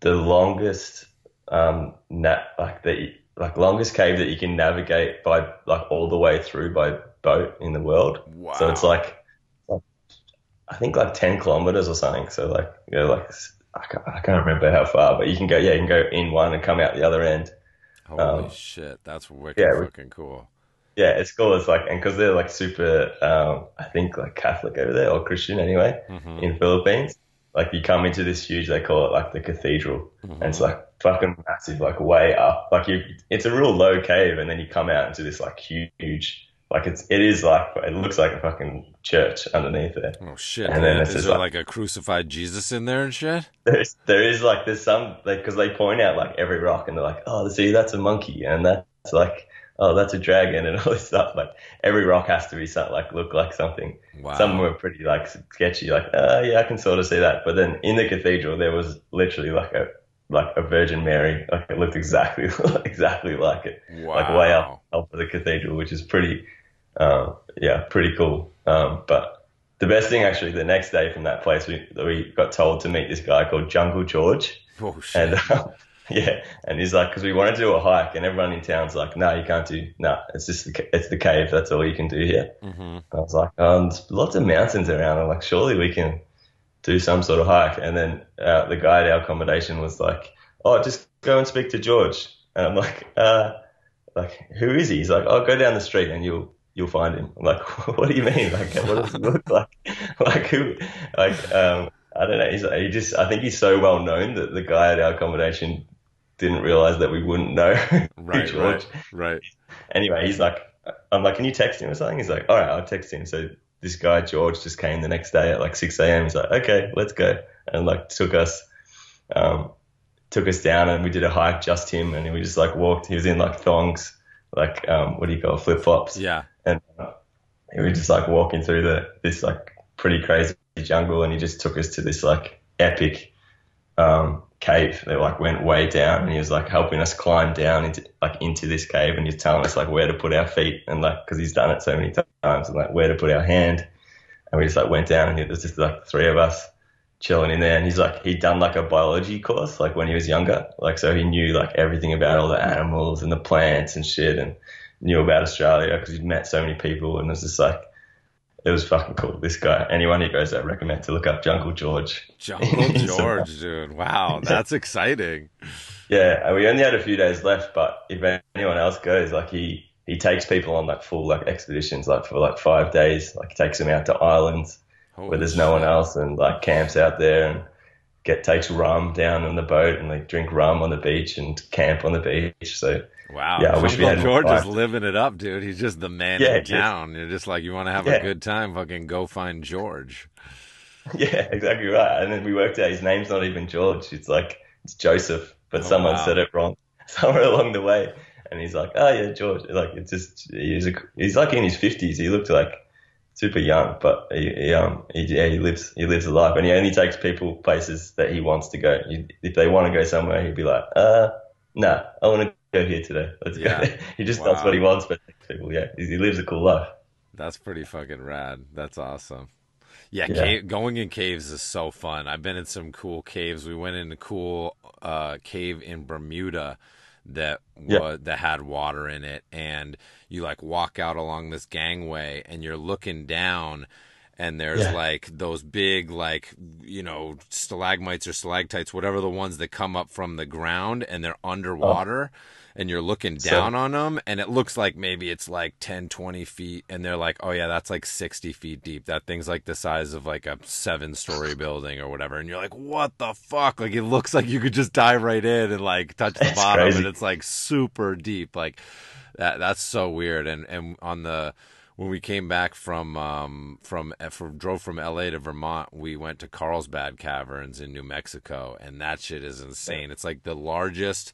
the longest um nat like the like longest cave that you can navigate by like all the way through by boat in the world. Wow. So it's like, I think like ten kilometers or something. So like yeah, like I can't, I can't remember how far, but you can go yeah, you can go in one and come out the other end. Holy um, shit, that's wicked yeah, fucking cool. Yeah, it's cool. It's like and because they're like super, um, I think like Catholic over there or Christian anyway. hmm in Philippines. Like you come into this huge, they call it like the cathedral, and it's like fucking massive, like way up. Like you, it's a real low cave, and then you come out into this like huge, like it's it is like it looks like a fucking church underneath there. Oh shit! And then is there like- like a crucified Jesus in there and shit? There's there is like there's some like because they point out like every rock, and they're like, oh, see, that's a monkey, and that's like. Oh, that's a dragon <laughs> and all this stuff. Like every rock has to be something like look like something. Wow. Some were pretty like sketchy, like uh, yeah, I can sort of see that. But then in the cathedral, there was literally like a like a Virgin Mary, like it looked exactly <laughs> exactly like it, wow. like way up up at the cathedral, which is pretty, um, yeah, pretty cool. Um, but the best thing actually, the next day from that place, we we got told to meet this guy called Jungle George, Oh shit! and <laughs> um, yeah, and he's like, because we wanted to do a hike, and everyone in town's like, no, you can't do, no, it's just the, it's the cave, that's all you can do here. hmm I was like, um, there's lots of mountains around. I'm like, surely we can do some sort of hike. And then uh, the guy at our accommodation was like, oh, just go and speak to George. And I'm like, uh, like who is he? He's like, oh, go down the street and you'll you'll find him. I'm like, <laughs> what do you mean? Like, what does he look like? <laughs> like who? Like, um, I don't know. He's he just I think he's so well known that the guy at our accommodation didn't realize that we wouldn't know <laughs> Right, George right, right. anyway, he's like, I'm like, can you text him or something? He's like, all right, I'll text him. So this guy George just came the next day at like 6 a.m. He's like, okay, let's go, and like took us, um, took us down, and we did a hike, just him, and we just like walked. He was in like thongs, like um, what do you call flip flops, Yeah. And uh, we were just like walking through the this like pretty crazy jungle, and he just took us to this like epic um, cave that like went way down, and he was like helping us climb down into like into this cave, and he's telling us like where to put our feet, and like because he's done it so many times, and like where to put our hand, and we just like went down, and was just like three of us chilling in there, and he's like he'd done like a biology course like when he was younger, like so he knew like everything about all the animals and the plants and shit, and knew about Australia because he'd met so many people, and it was just like. It was fucking cool. This guy, anyone who goes, I recommend to look up Jungle George. Jungle <laughs> George, dude. Wow, <laughs> that's exciting. Yeah, we only had a few days left, but if anyone else goes, like he he takes people on like full like expeditions, like for like five days. Like he takes them out to islands Holy where there's no one else, and like camps out there and get takes rum down on the boat and like drink rum on the beach and camp on the beach. So Wow. Yeah, I wish we <laughs> had George is living it up, dude. He's just the man Yeah, in town. You're just like, you want to have a good time, fucking go find George. <laughs> yeah, exactly right. And then we worked out his name's not even George; it's like it's Joseph, but Oh, someone wow. said it wrong <laughs> somewhere along the way. And he's like, "Oh yeah, George." Like it's just he's a, he's like in his fifties. He looked like super young, but he, he um he, yeah he lives he lives a life, and he only takes people places that he wants to go. If they want to go somewhere, he'd be like, "Uh, nah, I want to go here today. Let's Yeah. go." <laughs> he just does what he wants, but people, yeah, he, lives a cool life. That's pretty fucking rad. That's awesome. Yeah, Yeah. Cave, going in caves is so fun. I've been in some cool caves. We went in a cool uh, cave in Bermuda that Yeah. wa- that had water in it, and you like walk out along this gangway, and you're looking down, and there's Yeah. like those big like you know stalagmites or stalactites whatever the ones that come up from the ground and they're underwater and you're looking So- down on them and it looks like maybe it's like 10 20 feet and they're like oh yeah that's like 60 feet deep. That thing's like the size of like a seven story <laughs> building or whatever. And you're like what the fuck? Like it looks like you could just dive right in and like touch the bottom crazy. and it's like super deep. Like that that's so weird. And and on the when we came back from um from, from drove from LA to Vermont we went to Carlsbad Caverns in New Mexico and that shit is insane. It's like the largest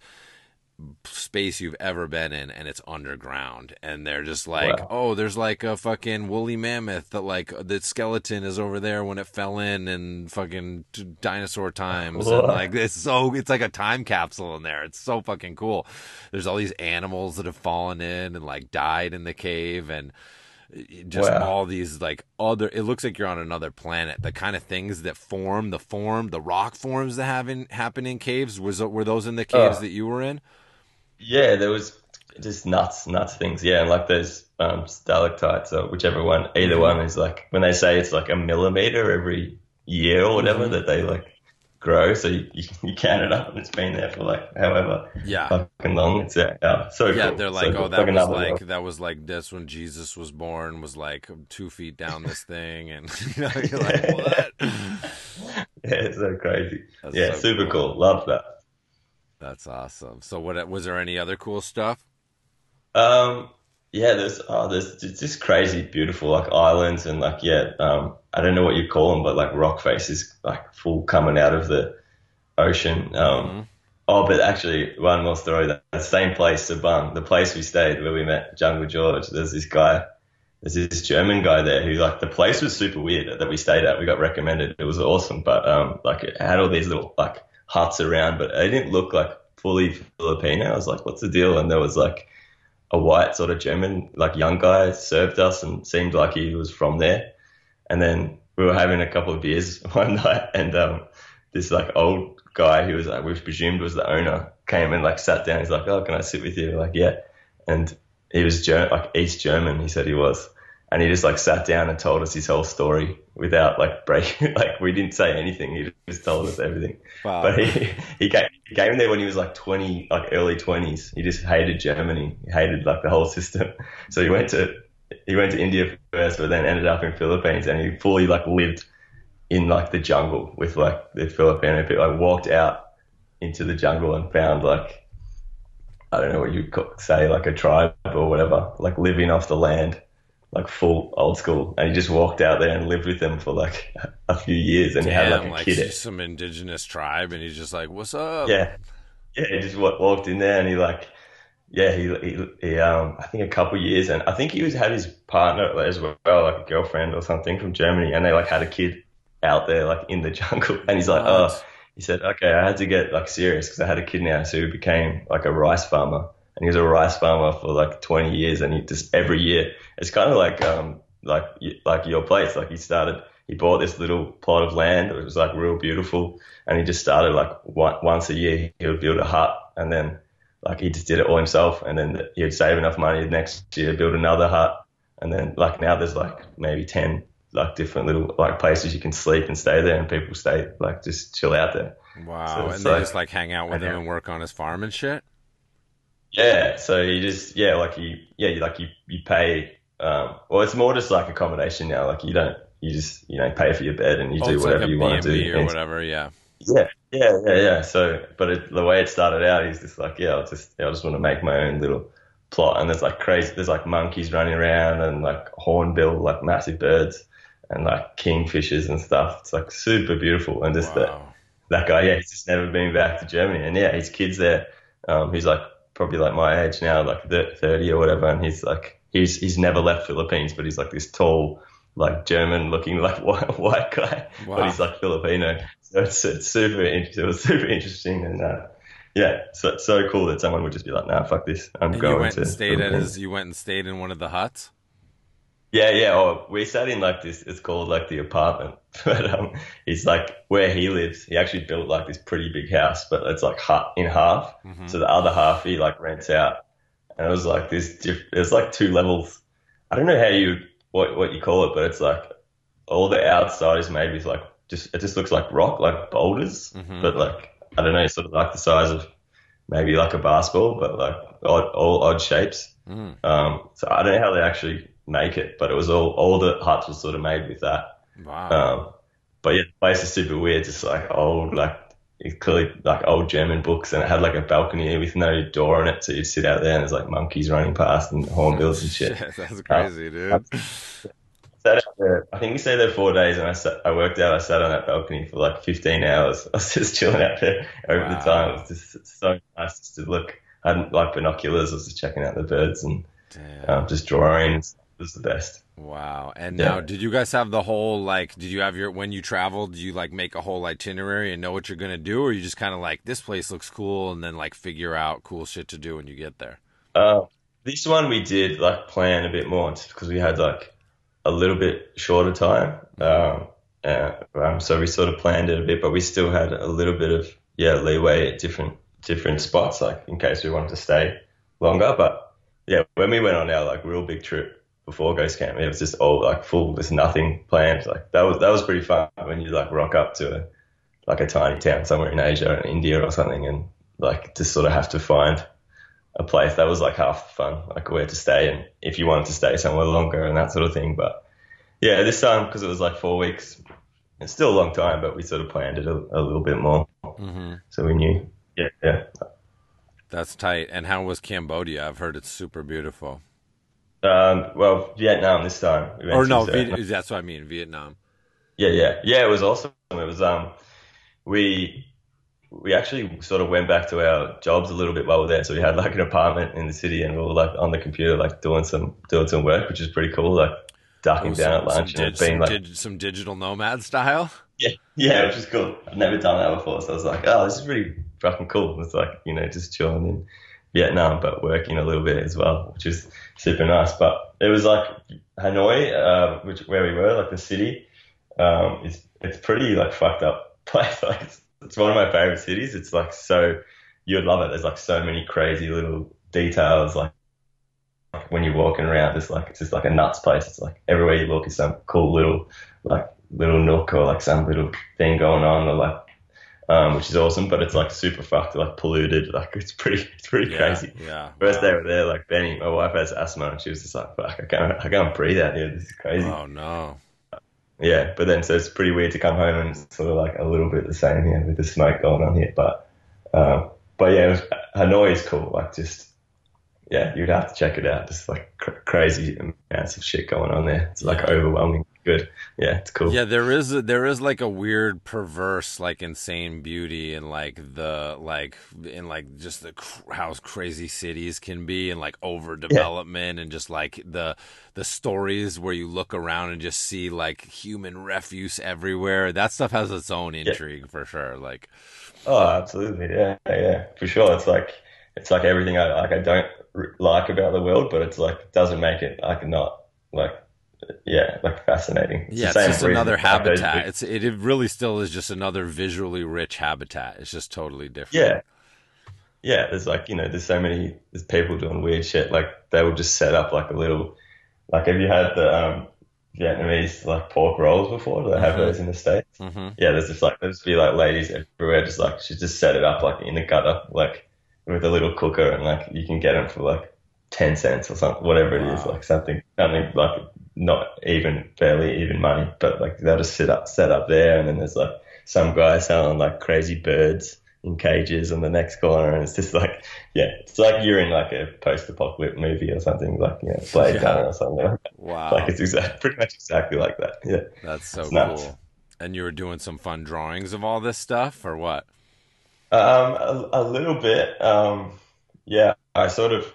space you've ever been in and it's underground. And they're just like Wow. oh there's like a fucking woolly mammoth that like the skeleton is over there when it fell in and fucking t- dinosaur times. And like it's so it's like a time capsule in there. It's so fucking cool. There's all these animals that have fallen in and like died in the cave and eh, just Wow. all these like other it looks like you're on another planet. The kind of things that form the form the rock forms that have in, happen in caves was were those in the caves Oh. that you were in Yeah, there was just nuts, nuts things. Yeah, and like those um, stalactites or whichever one, either one is like when they say it's like a millimeter every year or whatever Mhm. that they like grow. So you, you, you count it up and it's been there for like however yeah fucking long. It's yeah, yeah so yeah cool. they're So like cool. oh that was like world. that was like this when jesus was born was like two feet down this <laughs> thing and <laughs> you know <laughs> you're like what yeah, it's so crazy. That's yeah, so super cool. Love that. That's awesome so what was there any other cool stuff Um, yeah, there's oh, there's just just crazy, beautiful like islands and like yeah, um, I don't know what you call them, but like rock faces like full coming out of the ocean. Um, Mhm. oh, but actually, one more story. That the same place, Sabang, the place we stayed where we met Jungle George. There's this guy. There's this German guy there who like the place was super weird that we stayed at. We got recommended. It was awesome, but um, like it had all these little like huts around, but they didn't look like fully Filipino. I was like, what's the deal? And there was like a white sort of German, like young guy served us and seemed like he was from there. And then we were having a couple of beers <laughs> one night and, um, this like old guy who was like, we presumed was the owner came and like sat down. He's like, Oh, can I sit with you? Like, yeah. And he was Ger- like East German. He said he was. And he just like sat down and told us his whole story without like breaking, <laughs> like we didn't say anything. He just told us everything. wow But he, he came, he came there when he was like 20, like early 20s. He just hated Germany. He hated like the whole system. <laughs> So he went to, he went to India first, but then ended up in Philippines and he fully like lived in like the jungle with like the Filipino people. Like walked out into the jungle and found like, I don't know what you'd say, like a tribe or whatever, like living off the land, like full old school. And he just walked out there and lived with them for like <laughs> a few years and he had Damn, like a like kid. some indigenous tribe and he's just like what's up Yeah, yeah. He just walked in there and he like, yeah, he he, he um I think a couple years and I think he was had his partner as well, like a girlfriend or something from Germany, and they like had a kid out there like in the <laughs> jungle, and he's like, What? oh, he said, okay, I had to get like serious because I had a kid now, so he became like a rice farmer, and he was a rice farmer for like 20 years, and he just every year it's kind of like um like like your place, like he started. He bought this little plot of land. It was like real beautiful, and he just started like one, once a year. He would build a hut, and then like he just did it all himself, and then he'd save enough money next year build another hut, and then like now there's like maybe ten like different little like places you can sleep and stay there, and people stay like just chill out there. wow So and they like- just like hang out with him and work on his farm and shit Yeah, so you just yeah, like you yeah, you like you you pay. Um, well, it's more just like accommodation now. Like you don't you just you know pay for your bed and you oh, do whatever like you want to do. or whatever yeah Yeah, yeah, yeah, yeah. So, but it, the way it started out, is just like, yeah, I just, I just want to make my own little plot. And there's like crazy, there's like monkeys running around and like hornbill, like massive birds and like kingfishers and stuff. It's like super beautiful. And just that, wow that guy, yeah, he's just never been back to Germany. And yeah, his kid's there. Um, he's like probably like my age now, like 30 or whatever. And he's like, he's, he's never left Philippines, but he's like this tall, like German looking <laughs> like white, white guy, Wow. but he's like Filipino. So it's, it's super, in- it was super interesting. And, uh, yeah, so, so cool that someone would just be like, nah, fuck this. I'm and going you went to and stayed at his you went and stayed in one of the huts Yeah, yeah. We sat in like this. It's called like the apartment, <laughs> but um, it's like where he lives. He actually built like this pretty big house, but it's like in half. Mhm. So the other half he like rents out, and it was like this. There's like two levels. I don't know how you what what you call it, but it's like all the outside is made with like just it just looks like rock, like boulders, Mhm. but like I don't know, sort of like the size of maybe like a basketball, but like odd, all odd shapes. Mm. Um, so I don't know how they actually make it, but it was all all the huts were sort of made with that. Wow. Um, but yeah, the place is super weird, just like old, like it's clearly like old German books, and it had like a balcony with no door on it, so you'd sit out there and there's like monkeys running past and hornbills and shit. <laughs> That's crazy, dude. Sat there, I think we stayed there four days, and I sat, I worked out. I sat on that balcony for like 15 hours. <laughs> I was just chilling out there over Wow. the time. It was just so nice just to look. I hadn't like binoculars. I was just checking out the birds and um, just drawings. Was the best. Wow. And Yeah. now, did you guys have the whole like? Did you have your when you traveled? Did you like make a whole itinerary and know what you're gonna do, or you just kind of like this place looks cool and then like figure out cool shit to do when you get there? Uh, this one we did like plan a bit more because we had like a little bit shorter time. Um, uh, um, so we sort of planned it a bit, but we still had a little bit of yeah leeway at different different spots, like in case we wanted to stay longer. But yeah, when we went on our like real big trip before Ghost Camp, it was just all like full. There's nothing planned. Like that was that was pretty fun when you like rock up to a like a tiny town somewhere in Asia or India or something, and like just sort of have to find a place that was like half the fun, like where to stay and if you wanted to stay somewhere longer and that sort of thing. But yeah, this time because it was like four weeks, it's still a long time, but we sort of planned it a, a little bit more, Mm-hmm. so we knew. Yeah, yeah. That's tight. And how was Cambodia? I've heard it's super beautiful. Um, well, Vietnam this time. Or no, Vietnam. Viet- that's what I mean. Vietnam. Yeah, yeah, yeah. It was awesome. It was um, we we actually sort of went back to our jobs a little bit while we were there. So we had like an apartment in the city, and we were like on the computer, like doing some doing some work, which is pretty cool. Like ducking down some, at lunch and dig- being like, dig- some digital nomad style. <laughs> yeah, yeah, which is cool. I've never done that before, so I was like, oh, this is really fucking cool. It's like you know just chilling in Vietnam, but working a little bit as well, which is super nice. But it was like Hanoi, uh, which where we were, like the city. Um, it's it's pretty like fucked up <laughs> place. Like it's, it's one of my favorite cities. It's like so you'd love it. There's like so many crazy little details. Like, like when you're walking around, it's like it's just like a nuts place. It's like everywhere you look is some cool little like little nook or like some little thing going on or like um, which is awesome. But it's like super fucked, like polluted. Like it's pretty it's pretty Yeah, crazy. Yeah. First Wow. day we there, like Benny, my wife has asthma, and she was just like, "Fuck, I can't, I can't breathe out here. This is crazy." Oh no. Yeah, but then so it's pretty weird to come home and it's sort of like a little bit the same here with the smoke going on here. But um, but yeah, it was, Hanoi is cool. Like just yeah, you'd have to check it out. Just like cr- crazy amounts of shit going on there. It's like overwhelming. Good. Yeah, it's cool. Yeah, there is a, there is like a weird, perverse, like insane beauty in like the like in like just the cr- how crazy cities can be and like overdevelopment and just like the the stories where you look around and just see like human refuse everywhere. That stuff has its own intrigue for sure. Like, Oh, absolutely. Yeah, yeah, for sure. It's like it's like everything I like. I don't like about the world, but it's like it doesn't make it like not like yeah, like fascinating. It's yeah, it's just reason, another habitat. It's it, it really still is just another visually rich habitat. It's just totally different. Yeah. Yeah, there's like, you know, there's so many, there's people doing weird shit. Like, they will just set up like a little, like, have you had the um, Vietnamese like pork rolls before? Do they have Mhm. those in the States? hmm Yeah, there's just like, there's be like ladies everywhere, just like, she just set it up like in the gutter, like with a little cooker, and like you can get them for like 10 cents or something, whatever it is, Wow. like something, something like not even, barely even money, but like they'll just sit up, set up there, and then there's like some guy selling like crazy birds in cages on the next corner, and it's just like, yeah, it's like you're in like a post-apocalyptic movie or something, like you know, Blade Yeah. Runner or something. Like, that. Wow, like it's exact, pretty much exactly like that. Yeah. that's so it's nuts. cool. And you were doing some fun drawings of all this stuff, or what? Um, a, a little bit. Um, yeah, I sort of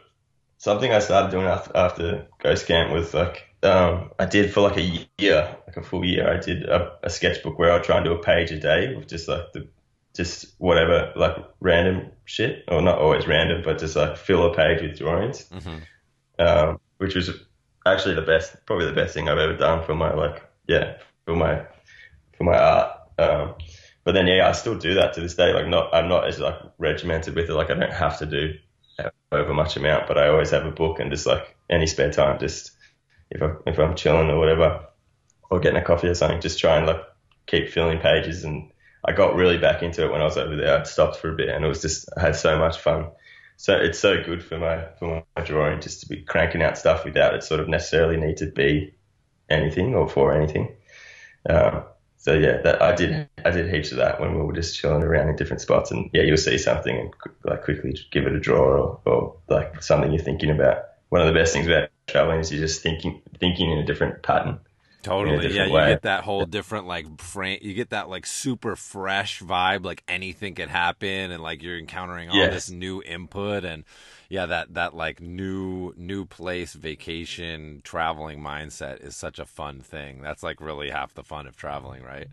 something I started doing after, after Ghost Camp was like um, I did for like a year, like a full year. I did a, a sketchbook where I would try and do a page a day with just like the just whatever like random shit, or not always random, but just like fill a page with drawings, hmm um, which was actually the best, probably the best thing I've ever done for my like yeah for my for my art. Um, but then yeah, I still do that to this day. Like not, I'm not as like regimented with it. Like I don't have to do over much amount, but I always have a book and just like any spare time, just if I if I'm chilling or whatever, or getting a coffee or something, just try and like keep filling pages. And I got really back into it when I was over there. I stopped for a bit, and it was just I had so much fun. So it's so good for my for my drawing just to be cranking out stuff without it sort of necessarily need to be anything or for anything. Um, so yeah, that I did I did heaps of that when we were just chilling around in different spots, and yeah, you'll see something and like quickly give it a draw or, or like something you're thinking about. One of the best things about traveling is you're just thinking thinking in a different pattern. Totally. Yeah, you way. get that whole different like frame. You get that like super fresh vibe, like anything could happen, and like you're encountering all yes. this new input, and yeah, that that like new new place vacation traveling mindset is such a fun thing. That's like really half the fun of traveling, right?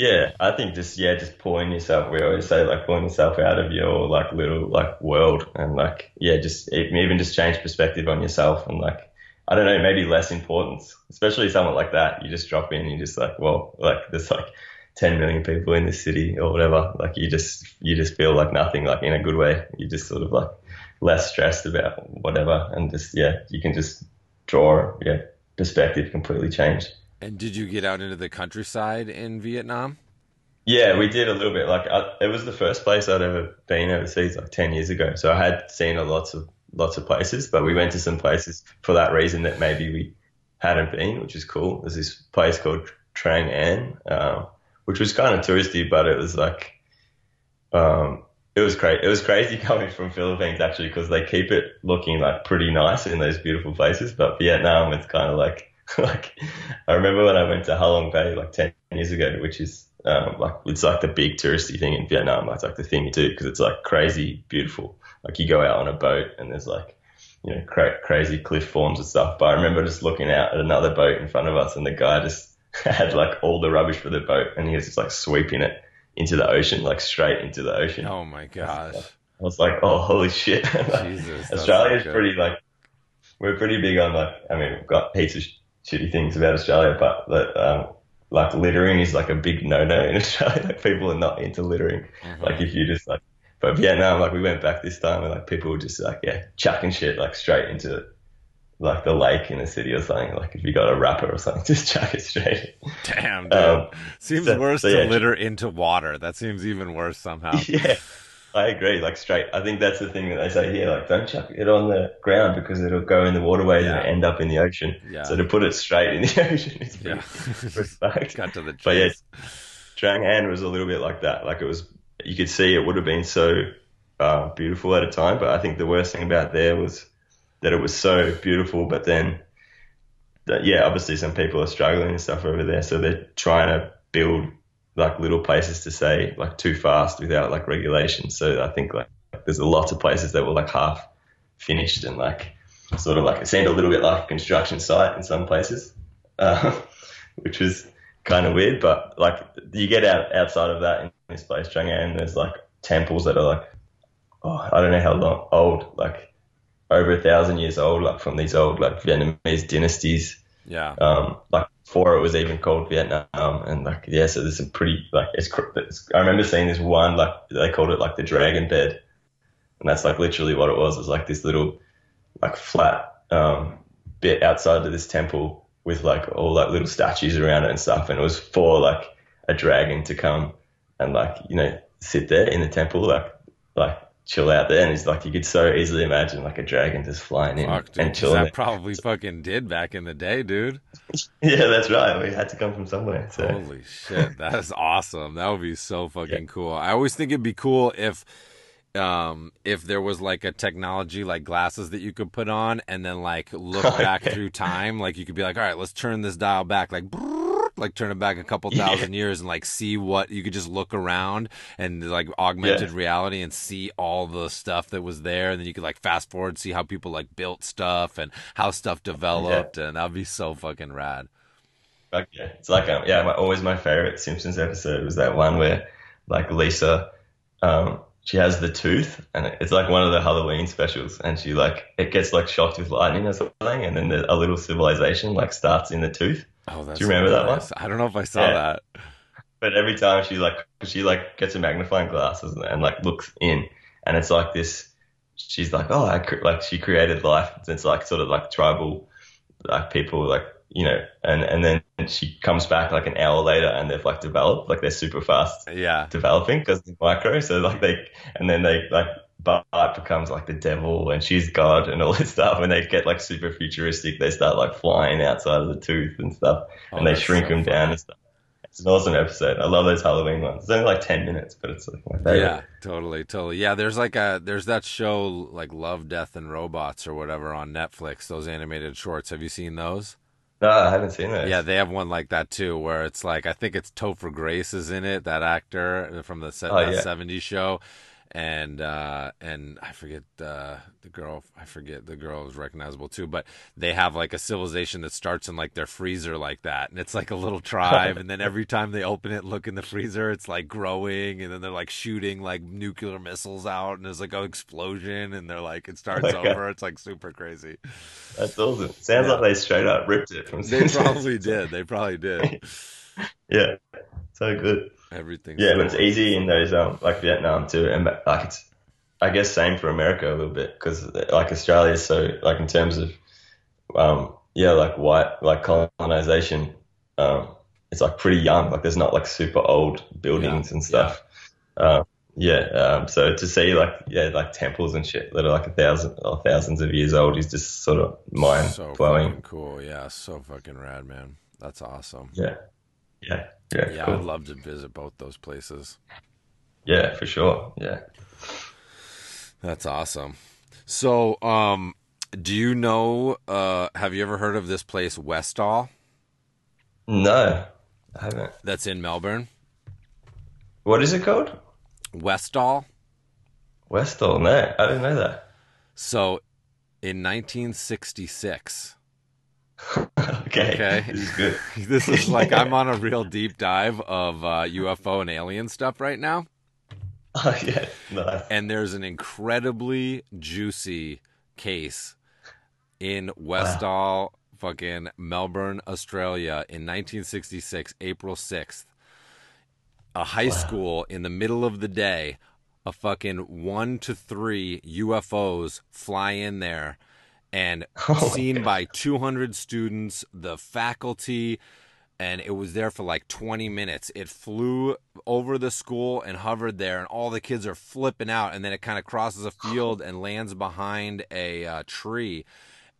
Yeah, I think just yeah, just pulling yourself. We always say like pulling yourself out of your like little like world, and like yeah, just even just change perspective on yourself, and like I don't know, maybe less importance, especially someone like that. You just drop in, you just like, well, like there's like 10 million people in this city or whatever. Like you just, you just feel like nothing, like in a good way. You just sort of like less stressed about whatever. And just, yeah, you can just draw, yeah, perspective completely changed. And did you get out into the countryside in Vietnam? Yeah, we did a little bit. Like I, it was the first place I'd ever been overseas, like ten years ago. So I had seen a lots of lots of places, but we went to some places for that reason that maybe we hadn't been, which is cool. There's this place called Trang An, uh, which was kind of touristy, but it was like, um, it was great. It was crazy <laughs> coming from Philippines actually because they keep it looking like pretty nice in those beautiful places. But Vietnam, it's kind of like <laughs> like I remember when I went to Halong Bay like ten years ago, which is um, like it's like the big touristy thing in Vietnam. It's like the thing you do because it's like crazy beautiful. Like you go out on a boat and there's like you know cra- crazy cliff forms and stuff. But I remember just looking out at another boat in front of us and the guy just <laughs> had like all the rubbish for the boat and he was just like sweeping it into the ocean, like straight into the ocean. Oh my gosh. I was like, oh, holy shit. <laughs> Jesus, Australia's so pretty like, we're pretty big on like, I mean, we've got heaps of shitty things about Australia, but um, like littering is like a big no-no in <laughs> Australia. Like people are not into littering. Mm-hmm. Like if you just like, but Vietnam, like we went back this time and like people were just like, yeah, chucking shit like straight into like the lake in the city or something. Like if you got a wrapper or something, <laughs> just chuck it straight. Damn, dude. Um, seems so, worse so, yeah, to litter into water. That seems even worse somehow. <laughs> Yeah. I agree, like straight. I think that's the thing that they say here, like don't chuck it on the ground because it'll go in the waterways yeah. and end up in the ocean. Yeah. So to put it straight in the <laughs> ocean is pretty, yeah. <laughs> Cut to the chase. But yeah, Trang An was a little bit like that. Like it was, you could see it would have been so uh, beautiful at a time, but I think the worst thing about there was that it was so beautiful, but then, that, yeah, obviously some people are struggling and stuff over there, so they're trying to build like little places to say like too fast without like regulation. So I think like there's a lot of places that were like half finished and like sort of like it seemed a little bit like a construction site in some places, <laughs> uh, which was kind of weird. But like you get out outside of that in this place, Trang An, there's like temples that are like oh I don't know how long old, like over a thousand years old, like from these old like Vietnamese dynasties. Yeah. Um, like before it was even called Vietnam, and like yeah, so there's some pretty like it's, it's. I remember seeing this one like they called it like the dragon bed, and that's like literally what it was. It was like this little like flat um, bit outside of this temple with like all like little statues around it and stuff, and it was for like a dragon to come and like you know sit there in the temple like like chill out there, and it's like you could so easily imagine like a dragon just flying in Fuck, and chilling. That probably fucking did back in the day, dude. <laughs> yeah, that's right. We had to come from somewhere. So. Holy shit, that is awesome. That would be so fucking yeah. cool. I always think it'd be cool if um if there was like a technology like glasses that you could put on and then like look <laughs> back through time like you could be like all right let's turn this dial back like like turn it back a couple <laughs> thousand yeah. years and like see what you could just look around and like augmented yeah. reality and see all the stuff that was there. And then you could like fast forward see how people like built stuff and how stuff developed. Yeah. and that'd be so fucking rad. Yeah it's like um, yeah my, always my favorite simpsons episode was that one where like lisa um she has the tooth and it's like one of the halloween specials. And she like it gets like shocked with lightning or something. And then the, a little civilization like starts in the tooth Oh, that's Do you remember nice. that one? I don't know if I saw yeah. that. But every time she like she like gets a magnifying glass and, and like looks in, and it's like this. She's like, oh, I cre-, like she created life. It's like sort of like tribal, like people like you know, and and then she comes back like an hour later and they've like developed like they're super fast Yeah. developing because it's micro. So like they and then they like Bart becomes like the devil and she's God and all <laughs> this stuff. And they get like super futuristic. They start like flying outside of the tooth and stuff, Oh, and they shrink so them down and stuff. It's an awesome episode. I love those Halloween ones. It's only like ten minutes, but it's like my favorite. Yeah, totally, totally. Yeah, there's like a there's that show like Love, Death, and Robots or whatever on Netflix. Those animated shorts. Have you seen those? No, I haven't seen those. Yeah, they have one like that too, where it's like I think it's Topher Grace is in it, that actor from the se- Oh, that yeah. '70s show, and uh, and I forget uh, the girl. I forget the girl is recognizable too, but they have like a civilization that starts in like their freezer like that, and it's like a little tribe, and then every time they open it, look in the freezer, it's like growing, and then they're like shooting like nuclear missiles out, and there's like an explosion, and they're like it starts Oh my God. over. It's like super crazy. That's awesome. Sounds Yeah. like they straight up ripped it from. They <laughs> probably <laughs> did. They probably did. Yeah, so good. Everything. Yeah, but it's easy in those um like Vietnam too, and like it's I guess same for America a little bit because like Australia is so like in terms of um yeah like white like colonization um it's like pretty young like there's not like super old buildings Yeah, and stuff um yeah um so to see like yeah like temples and shit that are like a thousand or thousands of years old is just sort of mind blowing cool. Yeah, so fucking rad, man. That's awesome. yeah yeah yeah Yeah, cool. I'd love to visit both those places. yeah for sure yeah That's awesome. So, um, do you know? Uh, have you ever heard of this place, Westall? no I haven't That's in Melbourne. what is it called Westall. Westall, no, I didn't know that. So, in 1966. <laughs> okay. Okay. This is good. <laughs> This is <laughs> like I'm on a real deep dive of uh, UFO and alien stuff right now. Oh, yeah. Nice. and there's an incredibly juicy case in Westall, fucking Melbourne, Australia, in 1966, April 6th. A high school in the middle of the day, a fucking one to three UFOs fly in there and <laughs> Oh seen by 200 students, the faculty, and it was there for like 20 minutes. It flew over the school and hovered there, and all the kids are flipping out. And then it kind of crosses a field <sighs> and lands behind a uh, tree.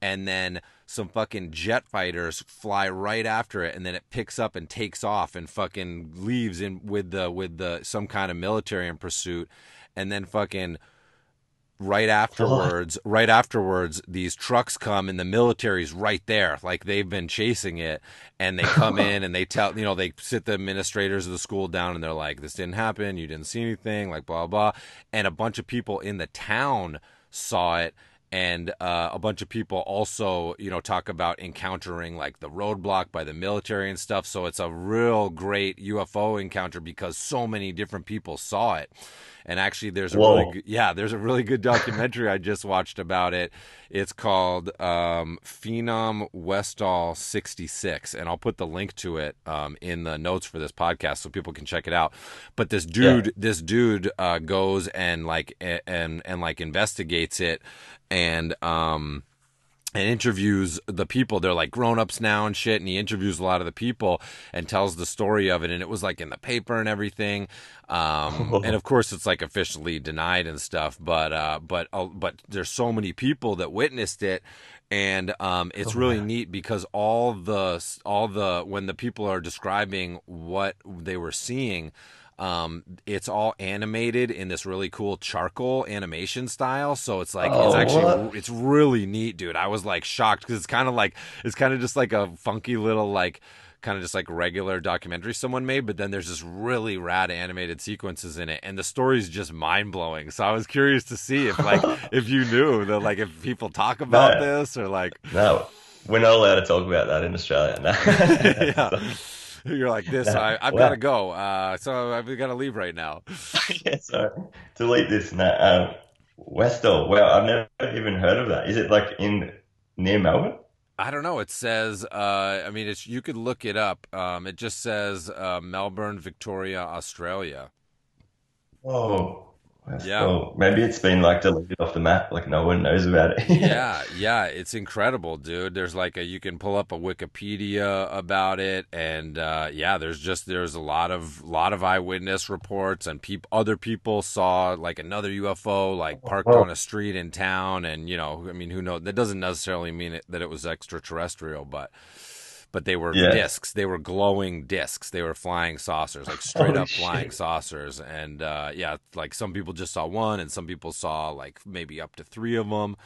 And then some fucking jet fighters fly right after it, and then it picks up and takes off and fucking leaves in with the with the some kind of military in pursuit. And then fucking right afterwards right afterwards these trucks come and the military's right there. Like they've been chasing it and they come <laughs> in and they tell you know they sit the administrators of the school down and they're like this didn't happen. You didn't see anything like blah blah and a bunch of people in the town saw it. And uh, a bunch of people also you know talk about encountering like the roadblock by the military and stuff. So it's a real great ufo encounter because so many different people saw it and actually there's a Whoa. really good, yeah there's a really good documentary i just watched about it. It's called um, phenom westall 66 and i'll put the link to it um, in the notes for this podcast so people can check it out. But this dude this dude uh, goes and like and and like investigates it. And um and interviews the people. They're like grown ups now and shit. And he interviews a lot of the people and tells the story of it. And it was like in the paper and everything. Um, <laughs> and of course, it's like officially denied and stuff. But uh, but uh, but there's so many people that witnessed it. And um, it's really neat because all the all the when the people are describing what they were seeing, um, it's all animated in this really cool charcoal animation style. So it's like it's Oh, actually what? it's really neat, dude. I was like shocked because it's kind of like it's kind of just like a funky little like kind of just like regular documentary someone made, but then there's this really rad animated sequences in it, and the story's just mind blowing. So I was curious to see if like <laughs> if you knew that like if people talk about No. this or like No, we're not allowed to talk about that in Australia. No. <laughs> yeah. <laughs> <laughs> You're like this. I, I've Wow. got to go. Uh, so I've got to leave right now. <laughs> yeah, sorry. Delete this. No, um, Westall. Well, I've never even heard of that. Is it like in near Melbourne? I don't know. It says. Uh, I mean, it's you could look it up. Um, it just says uh, Melbourne, Victoria, Australia. Whoa. Yeah. Well, maybe it's been like deleted off the map, like no one knows about it. <laughs> yeah, yeah, it's incredible, dude. There's like a you can pull up a Wikipedia about it, and uh, yeah, there's just there's a lot of lot of eyewitness reports, and people, other people saw like another UFO like parked Oh. on a street in town, and you know, I mean, who knows? That doesn't necessarily mean it, that it was extraterrestrial, but but they were Yeah. discs. They were glowing discs. They were flying saucers, like <laughs> straight Holy up flying saucers. And uh, yeah, like some people just saw one, and some people saw like maybe up to three of them.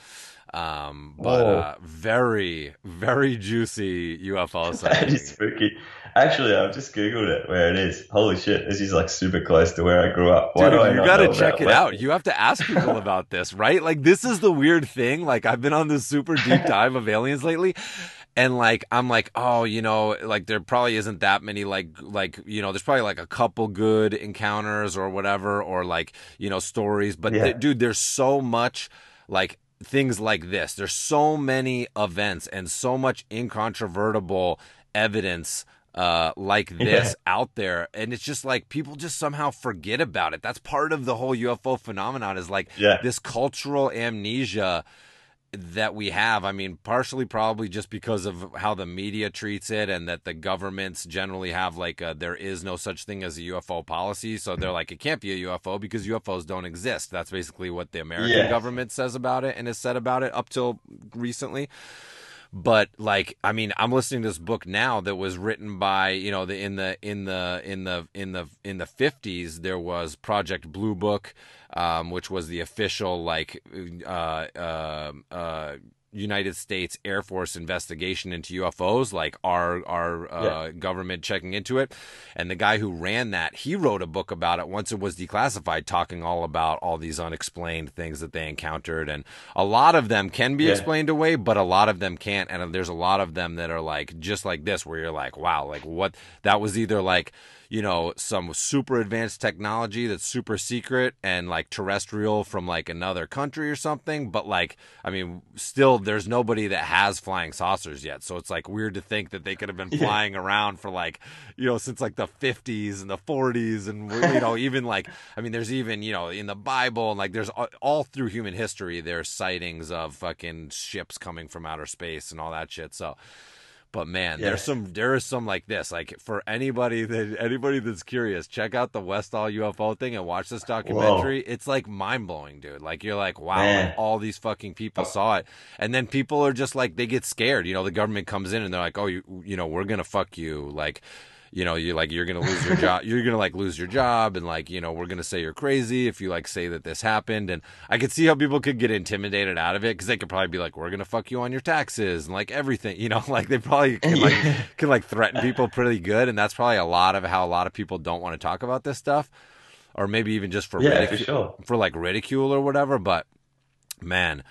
Um, but uh, very, very juicy UFO <laughs> That sighting. is spooky. Actually, I've just googled it where it is. Holy shit, this is like super close to where I grew up. Why do I Dude, you got to check it West- out. You have to ask people about this, right? Like, this is the weird thing. Like, I've been on this super deep <laughs> dive of aliens lately. And like, I'm like, oh, you know, like there probably isn't that many, like, like, you know, there's probably like a couple good encounters or whatever, or like, you know, stories. But Yeah. th- dude, there's so much like things like this. There's so many events and so much incontrovertible evidence uh, like this out there, and it's just like people just somehow forget about it. That's part of the whole UFO phenomenon. Is like Yeah. this cultural amnesia that we have. I mean, partially probably just because of how the media treats it, and that the governments generally have like a, there is no such thing as a UFO policy. So they're mm-hmm. like, it can't be a UFO because UFOs don't exist. That's basically what the American Yeah. government says about it and has said about it up till recently but like i mean i'm listening to this book now that was written by you know the in the in the in the in the in the 50s there was project blue book um, which was the official like uh, uh, uh, United States Air Force investigation into UFOs, like our our uh, government checking into it, and the guy who ran that, he wrote a book about it once it was declassified, talking all about all these unexplained things that they encountered, and a lot of them can be Yeah. explained away, but a lot of them can't, and there's a lot of them that are like just like this, where you're like, wow, like what that was either like you know some super advanced technology that's super secret and like terrestrial from like another country or something but like i mean still there's nobody that has flying saucers yet so it's like weird to think that they could have been Yeah. flying around for like you know since like the 50s and the 40s and you know <laughs> even like i mean there's even you know in the bible and like there's all, all through human history there's sightings of fucking ships coming from outer space and all that shit so but man, Yeah. there's some there is some like this. Like for anybody that anybody that's curious, check out the Westall UFO thing and watch this documentary. It's like mind blowing, dude. Like you're like, wow, like, all these fucking people saw it, and then people are just like they get scared. You know, the government comes in and they're like, oh, you you know, we're gonna fuck you, like. You know, you're like you're gonna lose your job. You're gonna like lose your job, and like you know, we're gonna say you're crazy if you like say that this happened. And I could see how people could get intimidated out of it because they could probably be like, "We're gonna fuck you on your taxes," and like everything. You know, <laughs> like they probably can like Yeah. <laughs> can like threaten people pretty good, and that's probably a lot of how a lot of people don't want to talk about this stuff, or maybe even just for Yeah, for sure. for like ridicule or whatever. But man,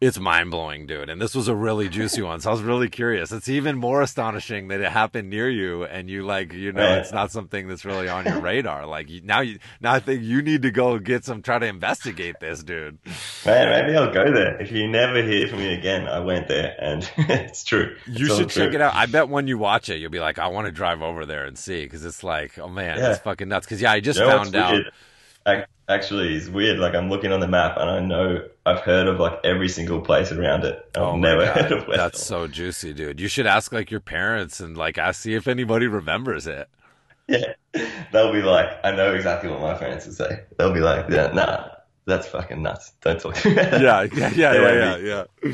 it's mind blowing, dude. And this was a really juicy one, so I was really curious. It's even more astonishing that it happened near you, and you like you know Right. it's not something that's really on your radar. Like you, now, you now I think you need to go get some try to investigate this, dude. Man, maybe I'll go there. If you never hear from me again, I went there and <laughs> it's true. You It's all should check true. it out. I bet when you watch it, you'll be like, I want to drive over there and see because it's like, oh man, Yeah. it's fucking nuts. Because yeah, I just You know found out. weird? Actually, it's weird. Like I'm looking on the map and I know I've heard of like every single place around it. I've Oh never <laughs> God, heard of. That's so juicy, dude. You should ask like your parents and like ask see if anybody remembers it. Yeah, <laughs> they'll be like, I know exactly what my parents would say. They'll be like, yeah, nah, that's fucking nuts. Don't talk to me. about that." Yeah, yeah, yeah, yeah, yeah, yeah.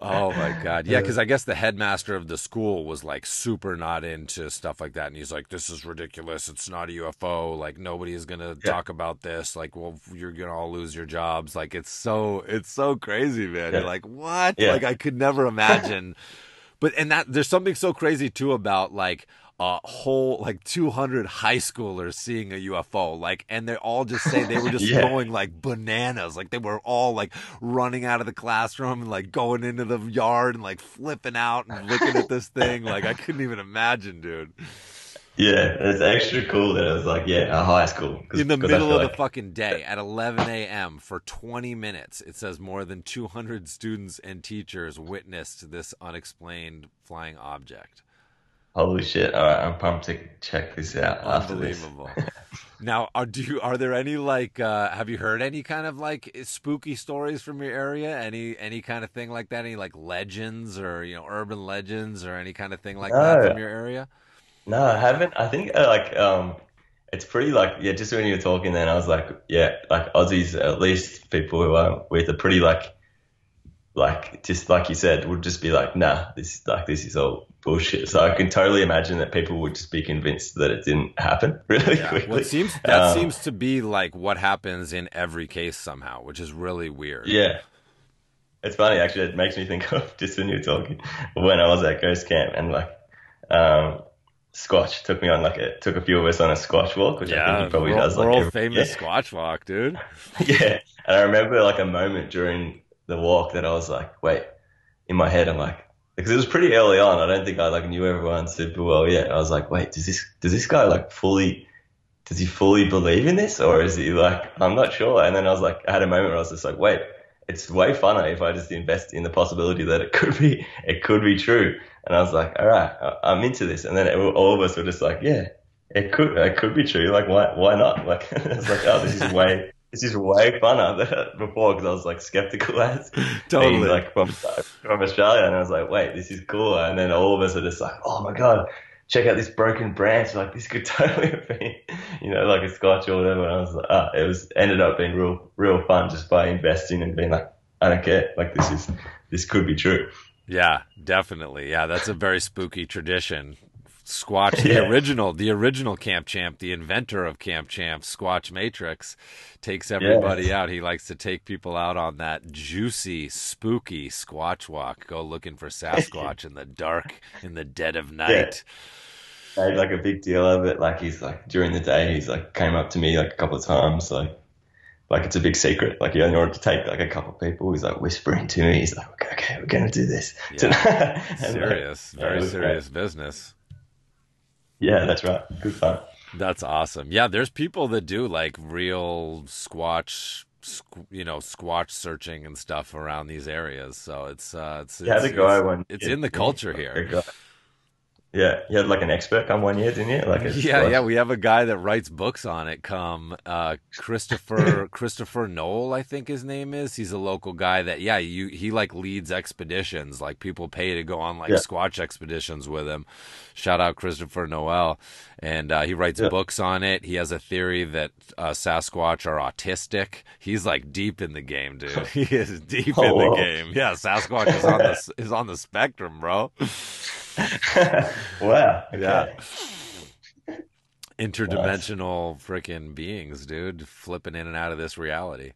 Oh my god, yeah, because I guess the headmaster of the school was like super not into stuff like that, and he's like, "This is ridiculous. It's not a UFO. Like nobody is gonna Yeah. talk about this. Like, well, you're gonna all lose your jobs. Like it's so it's so crazy, man. Yeah. You're like, what? Yeah. Like I could never imagine. but and that there's something so crazy too about like a whole like 200 high schoolers seeing a UFO like and they all just say they were <laughs> just Yeah. going like bananas like they were all like running out of the classroom and like going into the yard and like flipping out and looking at this thing like I couldn't even imagine dude Yeah, it's extra cool that it was like, yeah, a high school. in the middle of the fucking day at 11 a.m. for 20 minutes it says more than 200 students and teachers witnessed this unexplained flying object Holy shit! All right, I'm pumped to check this out after this. unbelievable Now, are do you, are there any like uh, have you heard any kind of like spooky stories from your area? Any any kind of thing like that? Any like legends or you know urban legends or any kind of thing like that from your area? no, I haven't. I think uh, like um, it's pretty like yeah. Just when you were talking, then I was like, yeah, like Aussies, at least people who are with are pretty like like just like you said, would just be like, nah, this like this is all bullshit. So I can totally imagine that people would just be convinced that it didn't happen <laughs> really Yeah. Well, quickly. it seems that Um, seems to be like what happens in every case somehow, which is really weird. Yeah. It's funny actually. It makes me think of <laughs> just when you're talking when I was at Ghost Camp and like um, Squatch took me on like a took a few of us on a Squatch walk, which I think Yeah, he probably world, does like world every famous <laughs> year. Squatch walk, dude. yeah. And I remember like a moment during the walk that I was like, wait, in my head, I'm like, because it was pretty early on. I don't think I like knew everyone super well yet. I was like, wait, does this does this guy like fully does he fully believe in this or is he like I'm not sure. And then I was like, I had a moment where I was just like, wait, it's way funner if I just invest in the possibility that it <laughs> could be it could be true. And I was like, all right, I'm into this. And then it, all of us were just like, yeah, it could it could be true. Like why why not? Like <laughs> it's like oh, this is way this is way funner than <laughs> before because I was like skeptical <laughs> as being Totally. like from from Australia, and I was like, wait, this is cool. And then all of us are just like, oh my god, check out this broken branch. Like this could <laughs> totally have been, you know, like a squatch or whatever. And I was like, ah, it was ended up being real real fun just by investing and being like, I don't care. Like this is this could be true. Yeah, definitely. Yeah, that's a very spooky tradition. Squatch, the Yeah. original, the original Camp Champ, the inventor of Camp Champ, Squatch Matrix, takes everybody out. He likes to take people out on that juicy, spooky Squatch walk. Go looking for Sasquatch in the dark, in the dead of <laughs> night. Made like a big deal of it. Like he's like during the day, he's like came up to me like a couple of times, like. Like it's a big secret. Like he only wanted to take like a couple of people. He's like whispering to me. He's like, okay, okay we're gonna do this. <laughs> Yeah. Like, Serious, yeah, very was great. serious business. Yeah, that's right. Good fun. That's awesome. Yeah, there's people that do like real squatch, squ- you know, squatch searching and stuff around these areas. So it's uh, it's it's, a guy it's, one. it's year, in the culture here. Yeah, you had like an expert come one year, didn't you? Like a Yeah, yeah, we have a guy that writes books on it. Come, uh, Christopher <laughs> Christopher Noel, I think his name is. He's a local guy that, yeah, you he like leads expeditions. Like people pay to go on like Yeah. Squatch expeditions with him. Shout out Christopher Noel, and uh, he writes Yeah. books on it. He has a theory that uh, Sasquatch are autistic. He's like deep in the game, dude. <laughs> He is deep Oh, in the game. Yeah, Sasquatch is on the is on the spectrum, bro. <laughs> wow. Okay. Yeah. interdimensional freaking beings, dude, flipping in and out of this reality.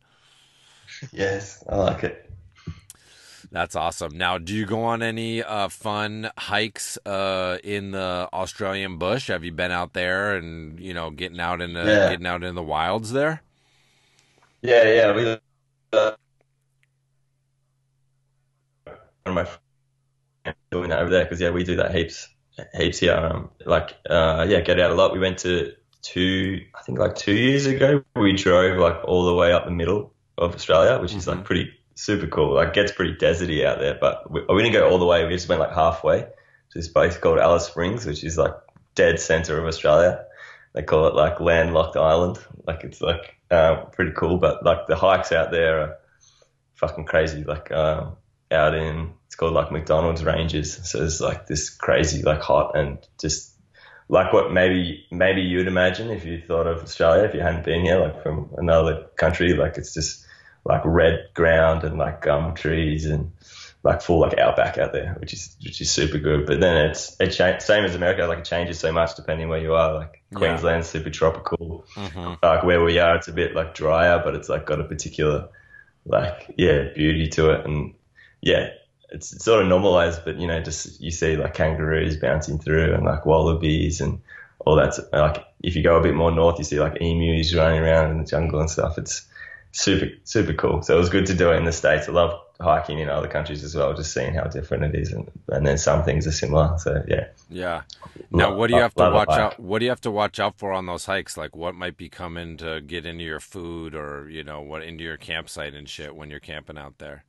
Yes, I like it. That's awesome. Now, do you go on any uh, fun hikes uh, in the Australian bush? Have you been out there and you know getting out in the Yeah. getting out in the wilds there? Yeah, yeah. We uh, one of my doing that over there because yeah, we do that heaps, heaps here. Um, like uh, yeah, get out a lot. We went to two, I think like two years ago. We drove like all the way up the middle of Australia, which is Mhm. like pretty super cool. Like gets pretty deserty out there, but we, we didn't go all the way. We just went like halfway to this place called Alice Springs, which is like dead center of Australia. They call it like landlocked island. Like it's like uh, pretty cool, but like the hikes out there are fucking crazy. Like um, out in it's called like MacDonnell's Ranges. So it's like this crazy, like hot and just like what maybe maybe you'd imagine if you thought of Australia if you hadn't been here, like from another country. Like it's just like red ground and like gum trees and like full like outback out there, which is which is super good. But then it's it cha- same as America, like it changes so much depending where you are. Like Yeah. Queensland's super tropical. Mm-hmm. Like where we are, it's a bit like drier, but it's like got a particular like yeah beauty to it, and yeah, it's sort of normalized. But you know, just you see like kangaroos bouncing through and like wallabies and all that. Like if you go a bit more north, you see like emus running around in the jungle and stuff. It's super super cool. So it was good to do it in the states. I love hiking in other countries as well, just seeing how different it is, and, and then some things are similar. So yeah. Yeah. Now, Love- what do you have to watch out? What do you have to watch out for on those hikes? Like, what might be coming to get into your food, or you know, what into your campsite and shit when you're camping out there?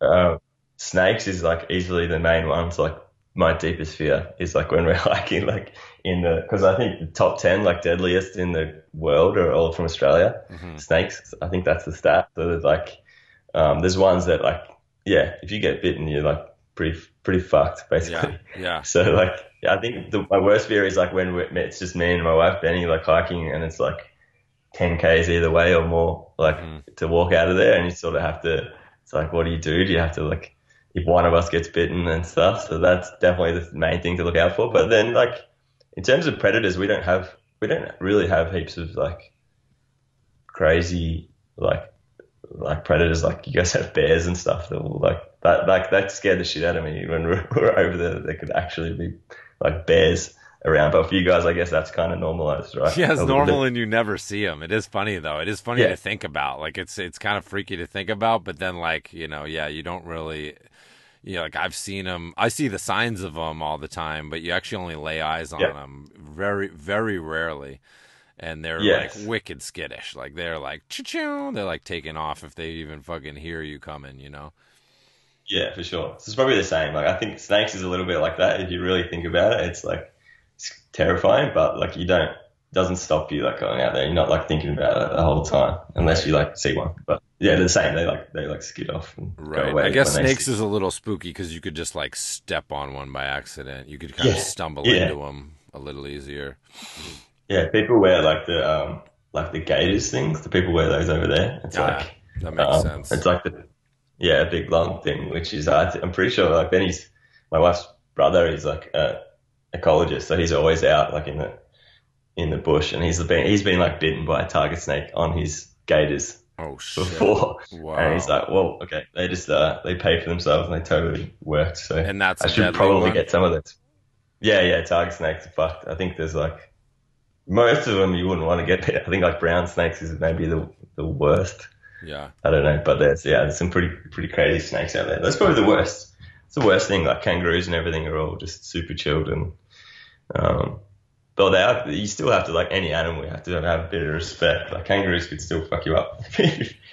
Uh, snakes is like easily the main ones. Like my deepest fear is like when we're <laughs> hiking, like in the because I think the top ten like deadliest in the world are all from Australia. Mhm. Snakes, I think that's the stat. So there's like um, there's ones that like yeah, if you get bitten, you're like pretty pretty fucked basically. Yeah, yeah, <laughs> So like I think the, my worst fear is like when we're, it's just me and my wife Benny like hiking and it's like 10 k's either way or more like Mhm. to walk out of there and you sort of have to it's like what do you do do you have to like if one of us gets bitten and stuff so that's definitely the main thing to look out for but then like in terms of predators we don't have we don't really have heaps of like crazy like like predators like you guys <laughs> have bears and stuff that will like that like that scared the shit out of me when <laughs> we were over there there could actually be like bears around but for you guys I guess that's kind of normalized right yeah. It's normal bit. and you never see them. It is funny though. It is funny Yeah. to think about. Like it's it's kind of freaky to think about, but then like you know, yeah, you don't really. You know, like I've seen them. I see the signs of them all the time, but you actually only lay eyes on Yeah. them very, very rarely. And they're Yes. like wicked skittish. Like they're like choo They're like taking off if they even fucking hear you coming. You know. Yeah, for sure. So it's probably the same. Like I think snakes is a little bit like that. If you really think about it, it's like it's terrifying, but like you don't doesn't stop you like going out there. You're not like thinking about it the whole time unless you like see one. But yeah, they're the same. They like they like skid off and go Right. away. I guess snakes is a little spooky because you could just like step on one by accident. You could kind of stumble Yeah. into them a little easier. Yeah, people wear like the um like the gaiters things. The people wear those over there. It's Ah, like That makes um, sense. It's like the yeah, a big long thing, which is th- I'm pretty sure like Benny's my wife's brother is like a ecologist, so he's always out like in the in the bush, and he's been he's been like bitten by a tiger snake on his gaiters oh shit! before, Wow. and he's like, well, okay, they just uh they pay for themselves and they totally worked. So And that's I should probably one? get some of those. Yeah, yeah, tiger snakes are fucked. I think there's like most of them you wouldn't want to get. I think like brown snakes is maybe the the worst. Yeah. I don't know, but there's yeah, there's some pretty pretty crazy snakes out there. That's probably the worst. It's the worst thing. Like kangaroos and everything are all just super chilled and um, but they have, you still have to like any animal. You have to have a bit of respect. Like kangaroos could still fuck you up. <laughs>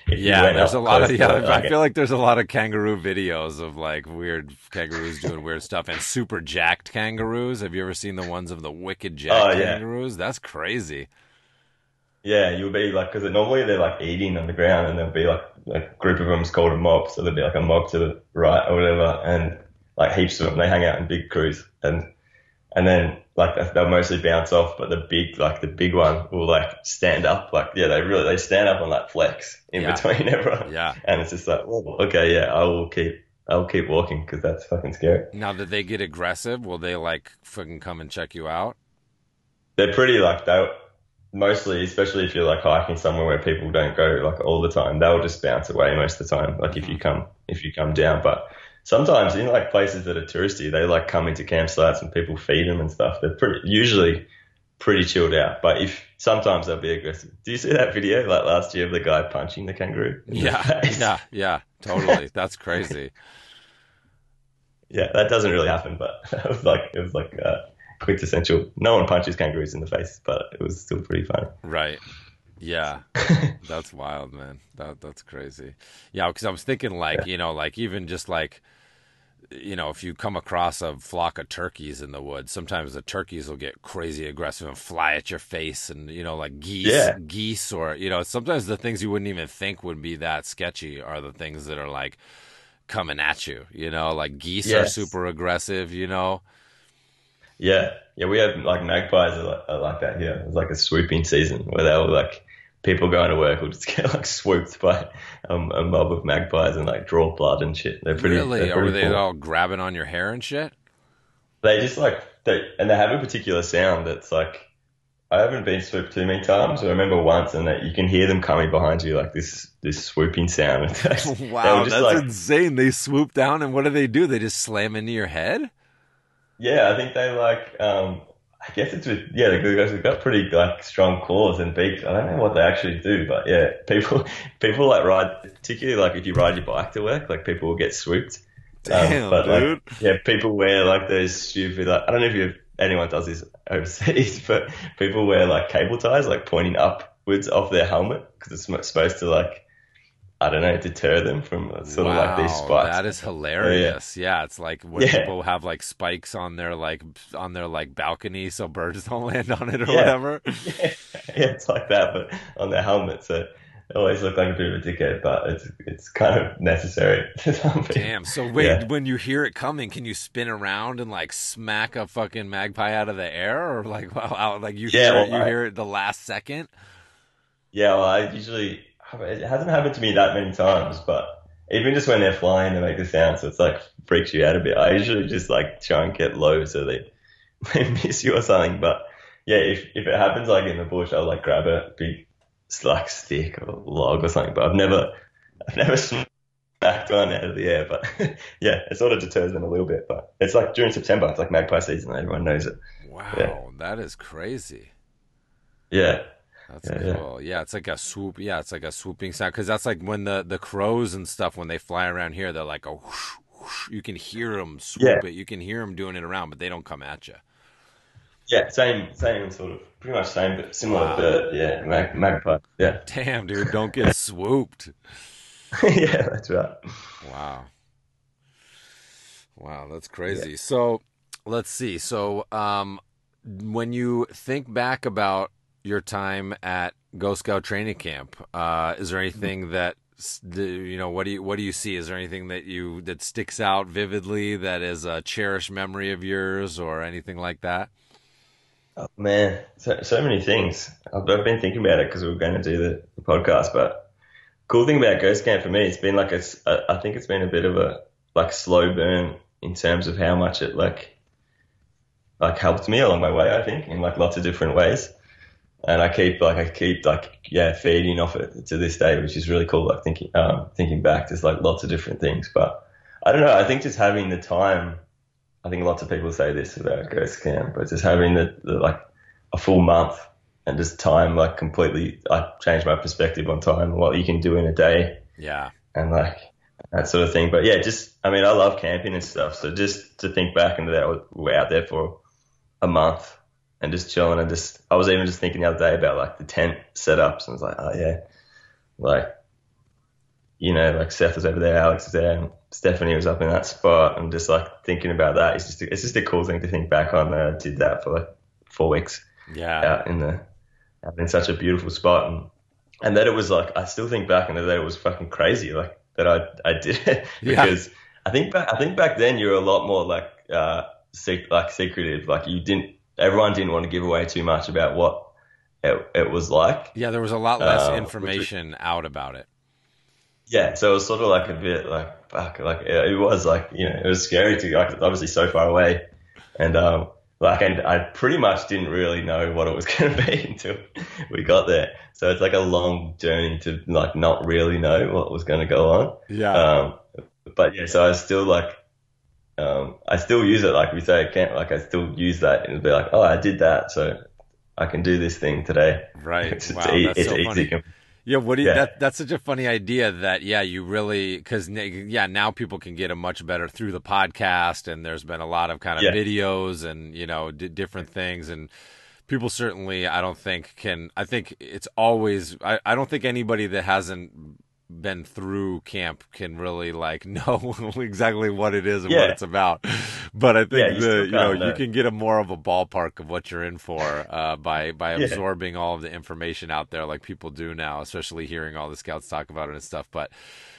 Yeah, there's a lot of yeah. I feel like there's a lot of kangaroo videos of like weird kangaroos doing weird stuff and super jacked kangaroos. Have you ever seen the ones of the wicked jacked Oh, yeah. kangaroos? That's crazy. yeah, you'll be like because normally they're like eating on the ground and there'll be like a group of them is called a mob. So there'll be like a mob to the right or whatever, and like heaps of them. They hang out in big crews and and then like they'll mostly bounce off, but the big like the big one will like stand up. Like yeah, they really they stand up and like flex in Yeah. between <laughs> everyone. Yeah. And it's just like, well, okay, yeah, I will keep I'll keep walking because that's fucking scary. Now that they get aggressive, will they like fucking come and check you out? they're pretty like they mostly, especially if you're like hiking somewhere where people don't go like all the time, they'll just bounce away most of the time. Like if mm-hmm. you come if you come down, but sometimes in like places that are touristy, they like come into campsites and people feed them and stuff. They're pretty usually pretty chilled out, but if sometimes they'll be aggressive. Do you see that video like last year of the guy punching the kangaroo? in the Yeah, <laughs> <laughs> yeah, yeah. Totally. That's crazy. yeah. That doesn't really happen, but <laughs> it was like it was like uh, quintessential. No one punches kangaroos in the face, but it was still pretty funny. Right. Yeah. That's wild, man. That that's crazy. Yeah, because I was thinking like, you know, like even just like you know, if you come across a flock of turkeys in the woods, sometimes the turkeys will get crazy aggressive and fly at your face and you know, like geese Yeah. geese or you know, sometimes the things you wouldn't even think would be that sketchy are the things that are like coming at you. You know, like geese are super aggressive, you know. Yeah, yeah, we have like magpies are like, are like that here. It's like a swooping season where they'll like people going to work will just <laughs> get like swooped by um, a mob of magpies and like draw blood and shit. They're pretty. really? They're Are they cool. all grabbing on your hair and shit? They just like they and they have a particular sound that's like. I haven't been swooped too many times. I remember once, and that you can hear them coming behind you, like this this swooping sound. <laughs> <laughs> Wow, that's like- insane. They swoop down and what do they do? They just slam into your head? Yeah, I think they like. Um, I guess it's with yeah, they've got- got pretty like strong claws and beaks. I don't know what they actually do, but yeah, <laughs> people people like ride, particularly like if you ride your bike to work, like people will get swooped. Um, Damn, but dude. like yeah, people wear like those stupid. Like, I don't know if anyone does this overseas, <laughs> but people wear like cable ties, like pointing upwards off their helmet because it's supposed to like I don't know, deter them from sort of like these Wow, spikes. That is oh, hilarious. yeah. it's like when Yeah. people have like spikes on their like on their like balcony so birds don't <laughs> land on it or Yeah. whatever. yeah, <laughs> yeah, it's like that, but on their helmet. So they always look like a bit of a dickhead, but it's it's kind of necessary. <laughs> Damn. So wait, Yeah. when you hear it coming, can you spin around and like smack a fucking magpie out of the air, or like wow, out- like you Yeah, hear it, you I- hear it the last second? Yeah, well, I usually it hasn't happened to me that many times, but even just when they're flying, they make the sound, so it's like freaks you out a bit. I usually just like try and get low so they <laughs> they miss you or something. But yeah, if if it happens like in the bush, I'll like grab a big like stick or log or something. But I've never I've never <laughs> smacked one out of the air. But <laughs> yeah, it sort of deters them a little bit. But it's like during September, it's like magpie season. Everyone knows it. Wow, Yeah. that is crazy. Yeah, That's Yeah, yeah. cool. Yeah. it's like a swoop. Yeah, it's like a swooping sound because that's like when the the crows and stuff when they fly around here, they're like a whoosh, whoosh. You can hear them swoop Yeah. it. You can hear them doing it around, but they don't come at you. yeah, same same sort of pretty much same, but similar Wow. bird. Yeah, mag, magpie. Yeah. Damn, dude, don't get <laughs> swooped. yeah, that's right. Wow. Wow, that's crazy. So, let's see. So, um, when you think back about your time at Ghost Scout training camp, uh, is there anything that you know? What do you what do you see? Is there anything that you that sticks out vividly that is a cherished memory of yours, or anything like that? Oh, man, so, so many things. I've, I've been thinking about it because we were going to do the, the podcast. But cool thing about Ghost Camp for me, it's been like a- I think it's been a bit of a like slow burn in terms of how much it like like helped me along my way. I think in like lots of different ways. And I keep like I keep like yeah feeding off it to this day, which is really cool. Like thinking um, thinking back, there's like lots of different things. But I don't know. I think just having the time I think lots of people say this about Ghost Camp, but just having the, the like a full month and just time like completely, I changed my perspective on time and what you can do in a day Yeah, and like that sort of thing. But yeah, just I mean, I love camping and stuff, so just to think back into that, we're out there for a month and just chilling and just I was even just thinking the other day about like the tent setups and I was like, oh yeah, like you know, like Seth was over there, Alex was there, and Stephanie was up in that spot, and just like thinking about that, it's just it's just a cool thing to think back on. That I did that for like four weeks yeah, out in the out in such a beautiful spot, and and that it was like I still think back and that it was fucking crazy, like that I I did it <laughs> Yeah. because I think back I think back then you were a lot more like uh sec- like secretive, like you didn't everyone didn't want to give away too much about what it, it was like. yeah. There was a lot less Uh, information out about it. Yeah, so it was sort of like a bit like fuck, like it it was like you know it was scary to like obviously so far away, and um like and I pretty much didn't really know what it was <laughs> going to be until we got there. So it's like a long journey to like not really know what was going to go on. Yeah, Um, but yeah, so I was still like um I still use it like we say I can't. like I still use that and be like oh I did that, so I can do this thing today. right. <laughs> It's, wow, it's, that's it's so easy. funny. Yeah, what do you, Yeah. that that's such a funny idea that yeah, you really cuz yeah, now people can get a much better through the podcast and there's been a lot of kind of Yeah. videos and you know d- different things and people certainly I don't think can I think it's always I, I don't think anybody that hasn't been through camp can really like <laughs> know exactly what it is and what it's about. But I think you the you know you can get a more of a ballpark of what you're in for uh, by by <laughs> Yeah. absorbing all of the information out there like people do now, especially hearing all the scouts talk about it and stuff. But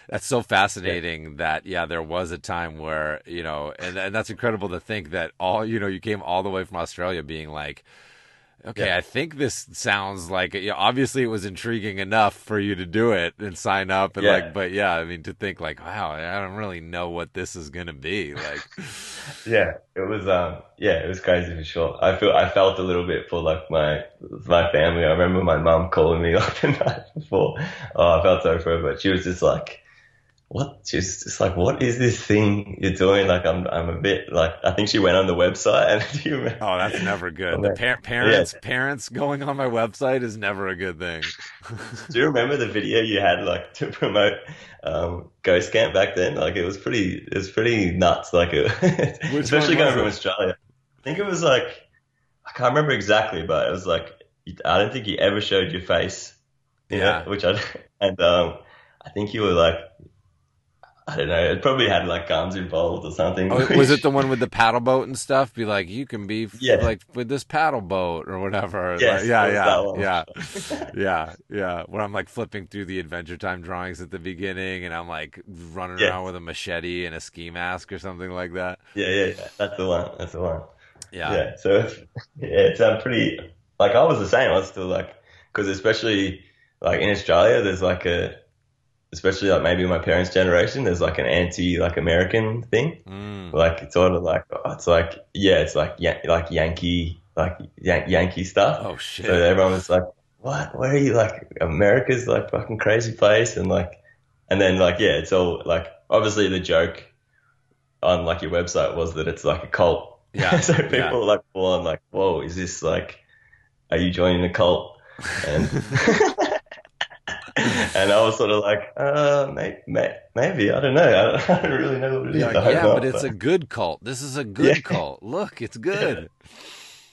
that's so fascinating that yeah, there was a time where you know, and and that's incredible to think that all you know you came all the way from Australia being like. Okay, Yeah. I think this sounds like you know, obviously it was intriguing enough for you to do it and sign up and Yeah. like, but yeah, I mean to think like, wow, I don't really know what this is gonna be like. <laughs> Yeah, it was um yeah, it was crazy for sure. I feel I felt a little bit for like my my family. I remember my mom calling me <laughs> like the night before. Oh, I felt sorry for her, but she was just like, "What?" Just like, "What is this thing you're doing?" Like I'm I'm a bit like I think she went on the website <laughs> and you? Oh, that's never good. The par- parents parents going on my website is never a good thing. <laughs> Do you remember the video you had like to promote um, Ghost Camp back then? Like it was pretty, it was pretty nuts. Like it, <laughs> especially going from? Australia. I think it was like I can't remember exactly, but it was like I don't think you ever showed your face. you know, Yeah. which I and um, I think you were like, I don't know, it probably had like guns involved or something. Oh, was it the one with the paddle boat and stuff? Be like, you can be f- Yeah. like with this paddle boat or whatever. Yes, Like, yeah, yeah, yeah, <laughs> yeah, yeah. When I'm like flipping through the Adventure Time drawings at the beginning, and I'm like running Yeah. around with a machete and a ski mask or something like that. Yeah, yeah, yeah. That's the one. That's the one. Yeah, Yeah. So it's, <laughs> yeah, it's um, pretty. Like I was the same. I was still like, because especially like in Australia, there's like a, especially like maybe my parents' generation, there's like an anti like American thing. Mm. Like it's sort of like oh, it's like yeah, it's like yeah, like Yankee like Yan- Yankee stuff. Oh shit. So everyone was like, "What? Where are you? Like America's like fucking crazy place." And like, and then like yeah, it's all like obviously the joke on like your website was that it's like a cult. Yeah, <laughs> so people yeah. like full on like, "Whoa, is this like? Are you joining a cult?" And <laughs> and I was sort of like, "Uh, may, may, maybe I don't know. I <laughs> don't, I don't really know what it is." Yeah, yeah, not, but it's a good cult. This is a good Yeah. cult. Look, it's <laughs> good.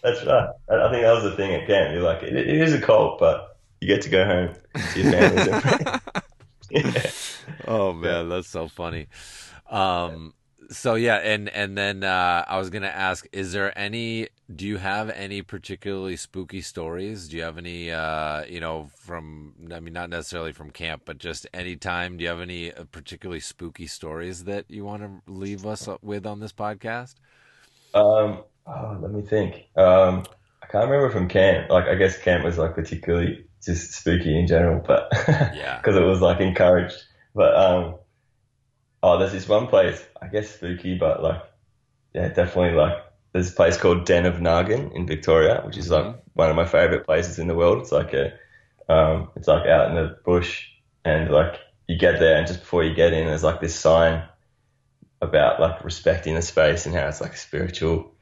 That's right. I think that was the thing at camp. You're like, it, it is a cult, but you get to go home to your and friends. <laughs> yeah. Oh man, that's so funny. Um so yeah, and and then uh I was going to ask is there any do you have any particularly spooky stories? Do you have any uh you know from I mean not necessarily from camp, but just any time do you have any uh, particularly spooky stories that you want to leave us with on this podcast? Um, oh, let me think. Um, I can't remember from camp. Like, I guess camp was like particularly just spooky in general, but <laughs> Yeah. because it was like encouraged. But um, oh, there's this one place. I guess spooky, but like, yeah, definitely like. There's a place called Den of Nargun in Victoria, which is like one of my favorite places in the world. It's like a, um, it's like out in the bush, and like you get there, and just before you get in, there's like this sign about like respecting the space and how it's like a spiritual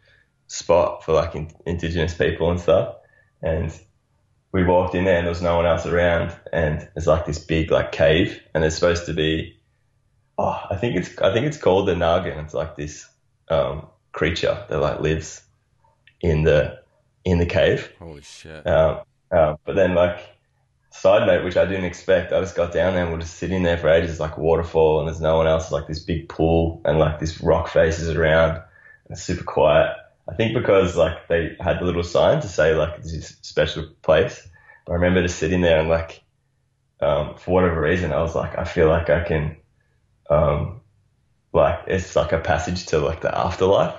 spot for like in, indigenous people and stuff. And we walked in there and there was no one else around and it's like this big like cave and there's supposed to be oh I think it's I think it's called the Nargun and it's like this um, creature that like lives in the in the cave. Holy shit. Um, um, but then like side note, which I didn't expect, I just got down there and we're just sitting there for ages, like waterfall, and there's no one else. Like this big pool and like this rock faces around, and it's super quiet. I think because like they had the little sign to say like this is a special place. But I remember just sitting there and like, um, for whatever reason, I was like, I feel like I can, um, like it's like a passage to like the afterlife.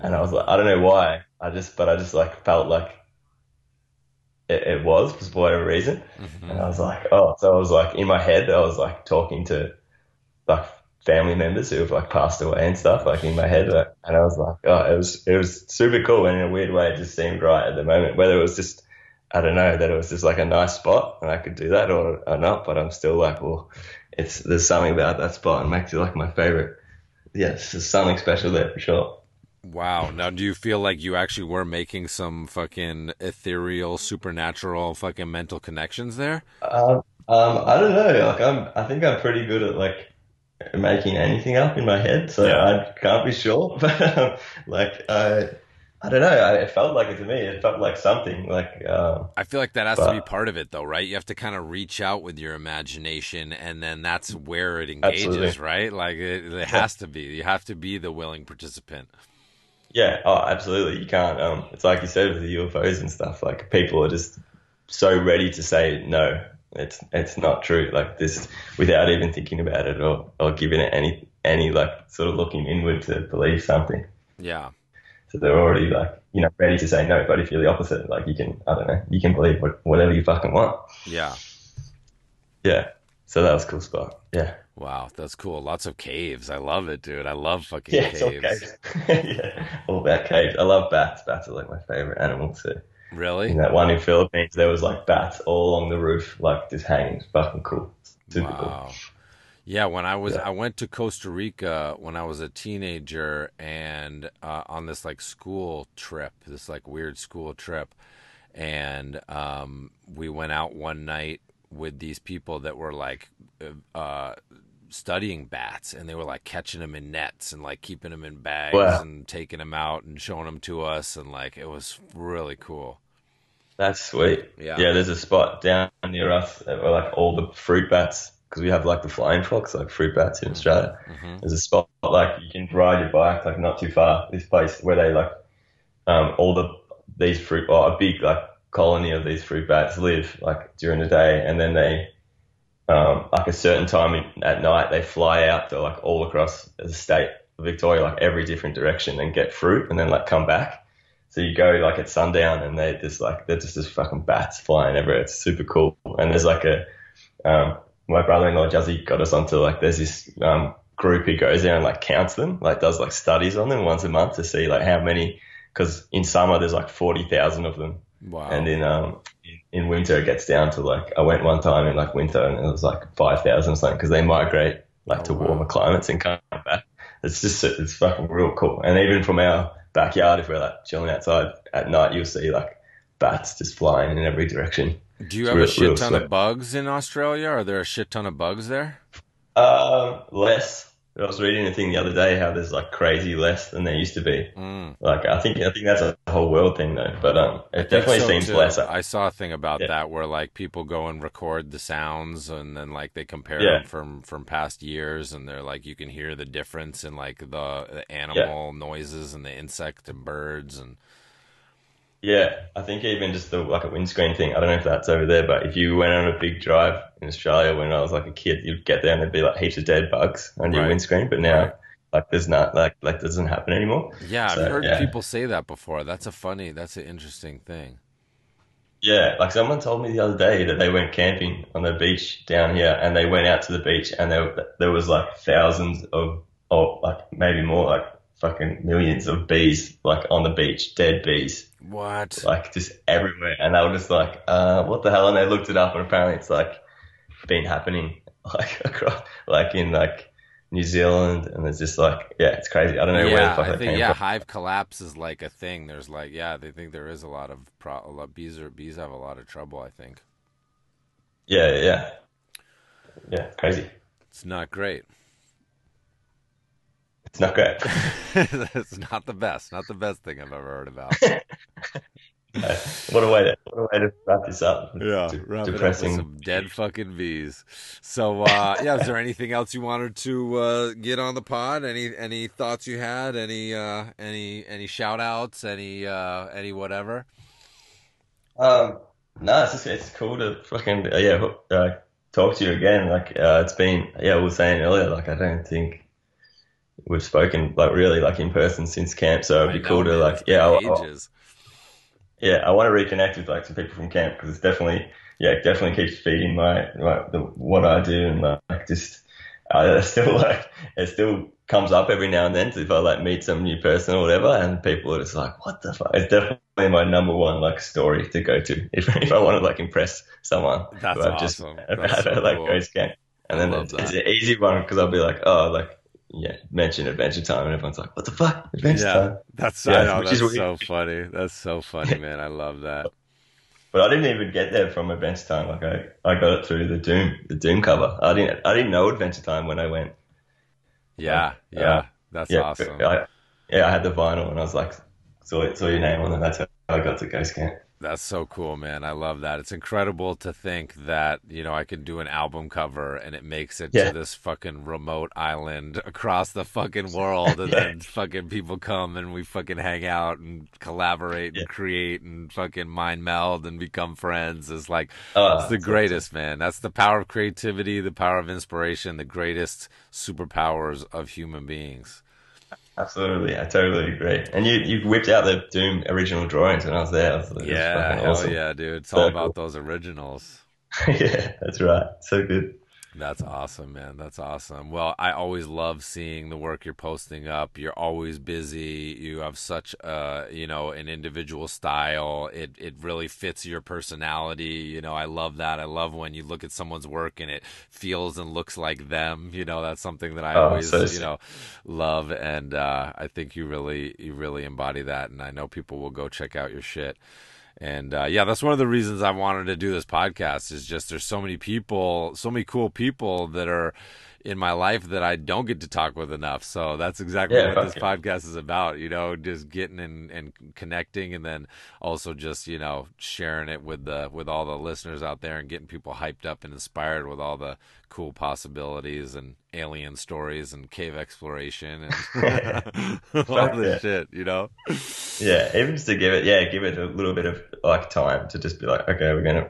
And I was like, I don't know why. I just, but I just like felt like it, it was for whatever reason. Mhm. And I was like, oh, so I was like in my head, I was like talking to like family members who have like passed away and stuff, like in my head. And I was like, oh, it was, it was super cool. And in a weird way, it just seemed right at the moment, whether it was just, I don't know, that it was just like a nice spot and I could do that or, or not. But I'm still like, well, it's, there's something about that spot and makes it like my favorite. Yes, there's something special there for sure. Wow. Now, do you feel like you actually were making some fucking ethereal, supernatural, fucking mental connections there? Um, um, I don't know. Like I'm, I think I'm pretty good at like making anything up in my head, so Yeah. I can't be sure. <laughs> But um, like, I, I don't know. I, it felt like it to me. It felt like something. Like, um, I feel like that has to be part of it, though, right? You have to kind of reach out with your imagination, and then that's where it engages, Absolutely. right? Like it, it has to be. You have to be the willing participant. yeah. Oh, absolutely. You can't. Um, it's like you said with the UFOs and stuff. Like people are just so ready to say no. It's it's not true. Like this, without even thinking about it or or giving it any any like sort of looking inward to believe something. Yeah. So they're already like, you know, ready to say no. But if you're the opposite, like you can, I don't know, you can believe what, whatever you fucking want. Yeah. Yeah. So that was a cool spot. Yeah. Wow, that's cool. Lots of caves. I love it, dude. I love fucking Yeah. It's all caves. caves. <laughs> yeah. All about caves. I love bats. Bats are like my favorite animal too. Really? in that one in Philippines, there was like bats all along the roof, like just hanging. It's fucking cool. Super cool. Yeah, when I was Yeah. I went to Costa Rica when I was a teenager and uh, on this like school trip, this like weird school trip, and um, we went out one night with these people that were like uh, studying bats, and they were like catching them in nets and like keeping them in bags Wow. and taking them out and showing them to us, and like it was really cool. That's sweet. Yeah. Yeah. There's a spot down near us where like all the fruit bats because we have like the flying fox, like fruit bats in Australia. Mm-hmm. There's a spot like you can ride your bike like not too far. This place where they like um, all the these fruit or a big like colony of these fruit bats live like during the day, and then they um, like a certain time in, at night they fly out to like all across the state of Victoria, like every different direction, and get fruit, and then like come back. So you go like at sundown, and they just like they're just this fucking bats flying everywhere. It's super cool. And there's like a um, my brother-in-law Jazzy got us onto like there's this um, group who goes there and like counts them, like does like studies on them once a month to see like how many. Because in summer there's like forty thousand of them, Wow. and in um in winter it gets down to like I went one time in like winter and it was like five thousand something because they migrate like Oh, to wow. warmer climates and come back. It's just it's fucking real cool. And even from our backyard, if we're like chilling outside at night, you'll see like bats just flying in every direction. Do you have a shit ton of bugs in Australia? Are there a shit ton of bugs there? Um, less. I was reading a thing the other day how there's like crazy less than there used to be. Mm. Like I think I think that's a whole world thing though. But um, it definitely so, seems too. less. I saw a thing about Yeah. that where like people go and record the sounds and then like they compare Yeah. them from from past years and they're like you can hear the difference in like the, the animal noises and the insect and birds and Yeah, I think even just the like a windscreen thing. I don't know if that's over there, but if you went on a big drive in Australia when I was like a kid, you'd get there and there'd be like heaps of dead bugs on your windscreen. But now, Right. like, there's not like like doesn't happen anymore. yeah So, I've heard yeah. people say that before. That's a funny. That's an interesting thing. Yeah, like someone told me the other day that they went camping on the beach down here, and they went out to the beach, and there there was like thousands of, or like maybe more, like fucking millions of bees, like on the beach, dead bees. What? like just everywhere. And they were just like, uh, what the hell? And they looked it up and apparently it's like been happening <laughs> like across, like in like New Zealand. And it's just like, yeah, it's crazy. I don't know where the yeah, fuck I think yeah, from. hive collapse is like a thing. There's like yeah, they think there is a lot of pro- a lot, bees are bees have a lot of trouble. I think Yeah, yeah. Yeah, crazy. it's not great. It's not great. it's not the best. Not the best thing I've ever heard about. <laughs> What a way to what a way to wrap this up. Yeah, wrap it up depressing. some dead fucking bees. So, uh, yeah, is there anything else you wanted to uh, get on the pod? Any any thoughts you had? Any uh, any any shout outs? Any uh, any whatever? Um, no, it's just it's cool to fucking uh, yeah uh, talk to you again. Like uh, it's been yeah we were saying earlier. Like I don't think we've spoken like really like in person since camp. So it'd be know, cool to man, like yeah I, I- yeah I want to reconnect with like some people from camp because it's definitely yeah it definitely keeps feeding my, like the, what I do and like just <laughs> it's still like it still comes up every now and then if I like meet some new person or whatever and people are just like what the fuck it's definitely my number one like story to go to <laughs> if, if I want to like impress someone That's who I've just awesome. <laughs> about That's so like cool. Ghost Camp and I then it's, it's an easy one because I'll be like oh like yeah mention adventure time and everyone's like what the fuck adventure Yeah, time that's Yeah, I know that's so funny. That's so funny, man. I love that. But I didn't even get there from Adventure Time. Like I, I got it through the Doom, the Doom cover. I didn't, I didn't know Adventure Time when I went. Yeah, yeah, Uh, that's yeah, awesome. I, yeah, I had the vinyl and I was like, saw, saw your name on it. That's how I got to Ghost Camp. That's so cool, man. I love that. It's incredible to think that, you know, I can do an album cover and it makes it Yeah. to this fucking remote island <laughs> across the fucking world and Yeah. then fucking people come and we fucking hang out and collaborate and create and fucking mind meld and become friends. It's like Oh, it's the greatest, man. That's the power of creativity, the power of inspiration, the greatest superpowers of human beings. Absolutely, I totally agree. And you, you whipped out the Doom original drawings when I was there. I was like, Yeah, hell awesome. yeah, dude. It's all about cool. those originals. <laughs> yeah, that's right. So good. That's awesome, man. That's awesome. Well, I always love seeing the work you're posting up. You're always busy. You have such a, you know, an individual style. It it really fits your personality. You know, I love that. I love when you look at someone's work and it feels and looks like them. You know, that's something that I Oh, always, so you know, love and uh I think you really you really embody that and I know people will go check out your shit. And uh, yeah, that's one of the reasons I wanted to do this podcast. Is just there's so many people, so many cool people that are in my life that I don't get to talk with enough. So that's exactly Yeah, what this podcast is about, you know, just getting and, and connecting and then also just, you know, sharing it with the with all the listeners out there and getting people hyped up and inspired with all the cool possibilities and alien stories and cave exploration and <laughs> <laughs> all this yeah. shit, you know? Yeah, even just to give it, yeah, give it a little bit of like time to just be like, okay, we're gonna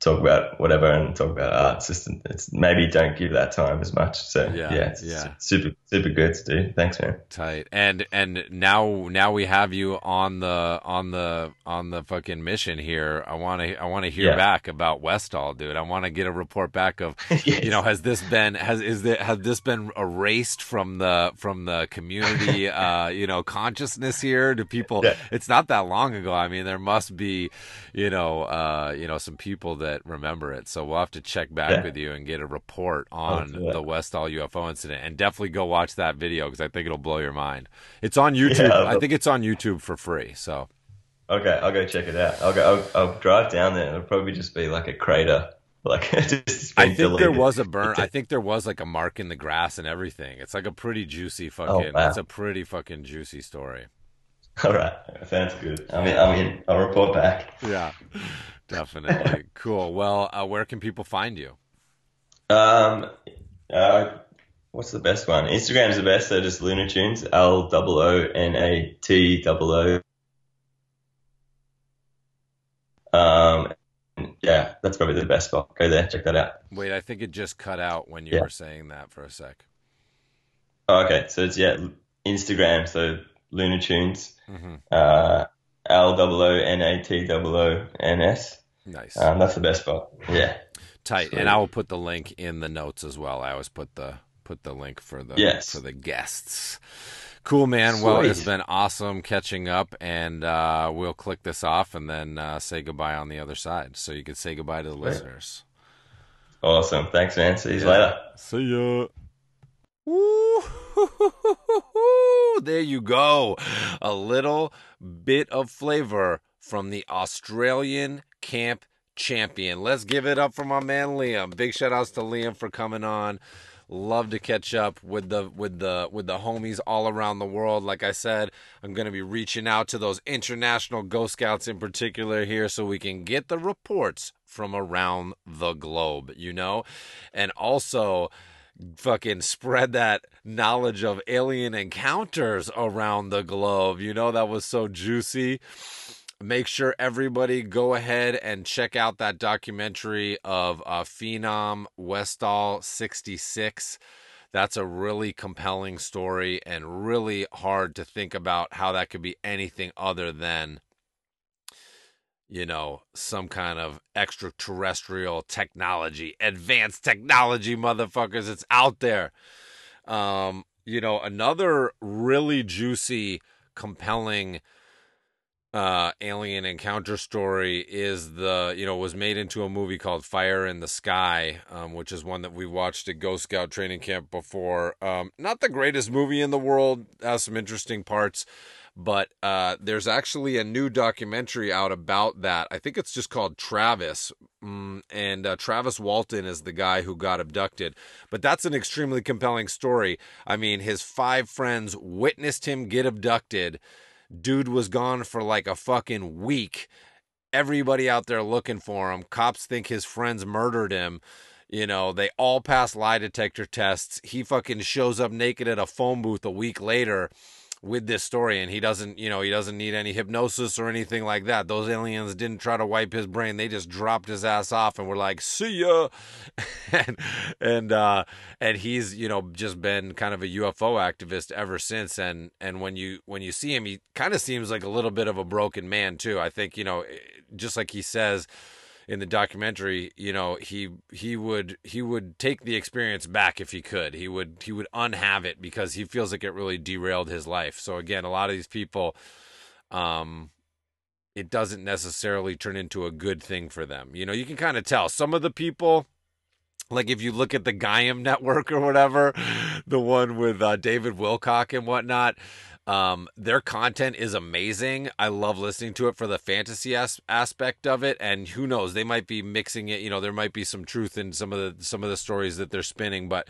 talk about whatever and talk about art. It's just, it's maybe don't give that time as much. So Yeah, yeah, it's yeah. super, super good to do. Thanks, man. Tight. And and now now we have you on the on the on the fucking mission here. I want to I want to hear Yeah. back about Westall, dude. I want to get a report back of <laughs> Yes. you know has this been has is that has this been erased from the from the community <laughs> uh you know consciousness here do people Yeah. it's not that long ago i mean there must be you know uh you know some people that remember it so we'll have to check back Yeah. with you and get a report on the westall ufo incident and definitely go watch that video because i think it'll blow your mind it's on youtube Yeah, i think it's on youtube for free so Okay, I'll go check it out. I'll go. I'll, I'll drive down there. It'll probably just be like a crater. <laughs> Like <laughs> just I think there was a burn. I <laughs> think there was like a mark in the grass and everything. It's like a pretty juicy oh, fucking. wow. It's a pretty fucking juicy story. All right, sounds good. I mean, I mean, I'll report back. Yeah, definitely. cool. Well, uh, where can people find you? Um, uh, what's the best one? Instagram's the best. So just Loonatoons, L O O N A T O O. Um, yeah, that's probably the best spot. Go there, check that out. Wait, I think it just cut out when you Yeah. were saying that for a sec. Oh, okay, so it's yeah, Instagram. So Loonatoons, hmm uh, L O O N A T O O N S. Nice, Um, that's the best part. Yeah. tight. sweet. And I will put the link in the notes as well. I always put the put the link for the Yes. for the guests. Cool, man. Well, it's been awesome catching up, and uh, we'll click this off and then uh, say goodbye on the other side, so you can say goodbye to the listeners. Awesome. Thanks, man. See you Yeah. later. See ya. Woo! There you go. A little bit of flavor from the Australian camp champion. Let's give it up for my man Liam. Big shout outs to Liam for coming on. Love to catch up with the with the with the homies all around the world. Like I said, I'm going to be reaching out to those international Ghost Scouts in particular here so we can get the reports from around the globe, you know? And also fucking spread that knowledge of alien encounters around the globe. You know, that was so juicy. Make sure everybody go ahead and check out that documentary of uh, Phenom Westall 66. That's a really compelling story and really hard to think about how that could be anything other than you know, some kind of extraterrestrial technology, advanced technology, motherfuckers. It's out there. Um, you know, another really juicy, compelling uh alien encounter story is the you know was made into a movie called fire in the sky um which is one that we watched at ghost scout training camp before um not the greatest movie in the world has some interesting parts but uh, there's actually a new documentary out about that. I think it's just called Travis, mm, and uh, Travis Walton is the guy who got abducted. But that's an extremely compelling story. I mean, his five friends witnessed him get abducted. Dude was gone for like a fucking week. Everybody out there looking for him. Cops think his friends murdered him. You know, they all pass lie detector tests. He fucking shows up naked at a phone booth a week later with this story and he doesn't you know he doesn't need any hypnosis or anything like that. Those aliens didn't try to wipe his brain. They just dropped his ass off and were like see ya. <laughs> And and uh and he's you know just been kind of a UFO activist ever since. And and when you when you see him he kind of seems like a little bit of a broken man too. I think you know just like he says in the documentary, you know, he he would he would take the experience back if he could. He would he would unhave it because he feels like it really derailed his life. So again, a lot of these people um it doesn't necessarily turn into a good thing for them. You know, you can kind of tell some of the people like if you look at the Gaiam network or whatever, the one with uh, David Wilcock and whatnot, um, their content is amazing. I love listening to it for the fantasy as- aspect of it, and who knows, they might be mixing it. You know, there might be some truth in some of the some of the stories that they're spinning, but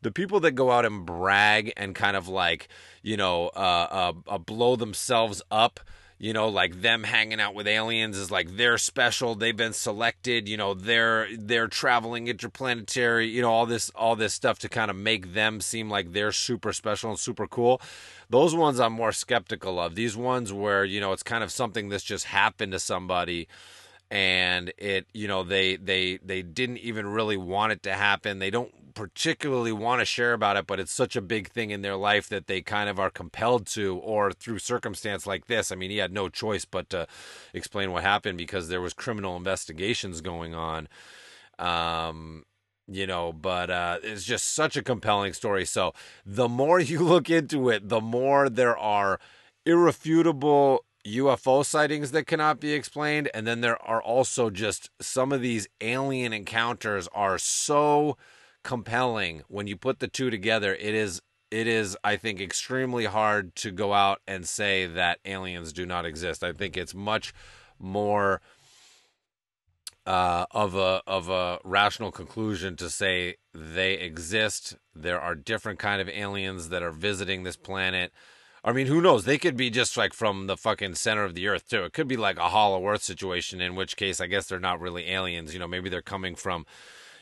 the people that go out and brag and kind of like you know uh, uh, uh, blow themselves up you know like them hanging out with aliens is like they're special. They've been selected you know they're they're traveling interplanetary you know all this all this stuff to kind of make them seem like they're super special and super cool. Those ones i'm more skeptical of. These ones where you know it's kind of something that's just happened to somebody and it you know they they they didn't even really want it to happen. They don't particularly want to share about it, but it's such a big thing in their life that they kind of are compelled to, or through circumstance like this. I mean, he had no choice but to explain what happened because there was criminal investigations going on. Um, you know, but uh, it's just such a compelling story. So the more <laughs> you look into it, the more there are irrefutable UFO sightings that cannot be explained. And then there are also just some of these alien encounters are so compelling when you put the two together. It is it is I think extremely hard to go out and say that aliens do not exist. I think it's much more uh, of a of a rational conclusion to say they exist. There are different kind of aliens that are visiting this planet. I mean, who knows? They could be just like from the fucking center of the earth too. It could be like a hollow earth situation, in which case I guess they're not really aliens. You know, maybe they're coming from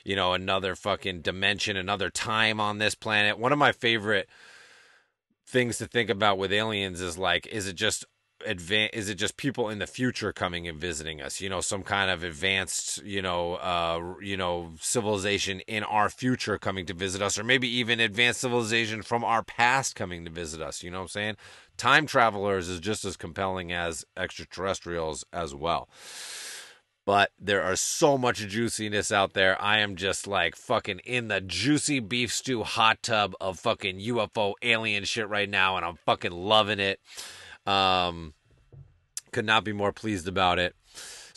you know, another fucking dimension, another time on this planet. One of my favorite things to think about with aliens is like, is it just advan- is it just people in the future coming and visiting us? You know some kind of advanced you know uh you know civilization in our future coming to visit us or maybe even advanced civilization from our past coming to visit us. You know what i'm saying? Time travelers is just as compelling as extraterrestrials as well but there are so much juiciness out there. I am just like fucking in the juicy beef stew hot tub of fucking UFO alien shit right now, and I'm fucking loving it. Um, could not be more pleased about it.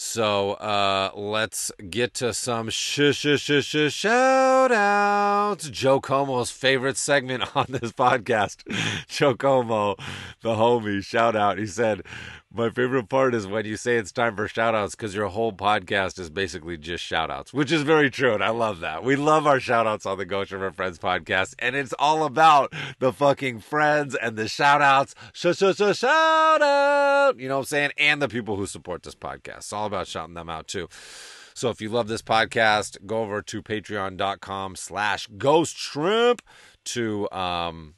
So uh, let's get to some sh sh sh sh shout outs. Joe Como's favorite segment <laughs> on this podcast. Joe Como, the homie, shout out. He said, my favorite part is when you say it's time for shout outs because your whole podcast is basically just shout outs, which is very true. And I love that. We love our shout outs on the Ghost River Friends podcast. And it's all about the fucking friends and the shout outs. Sh- sh- sh- shout out. You know what I'm saying? And the people who support this podcast. It's all about shouting them out too. So if you love this podcast, go over to patreon.com slash ghost shrimp to um,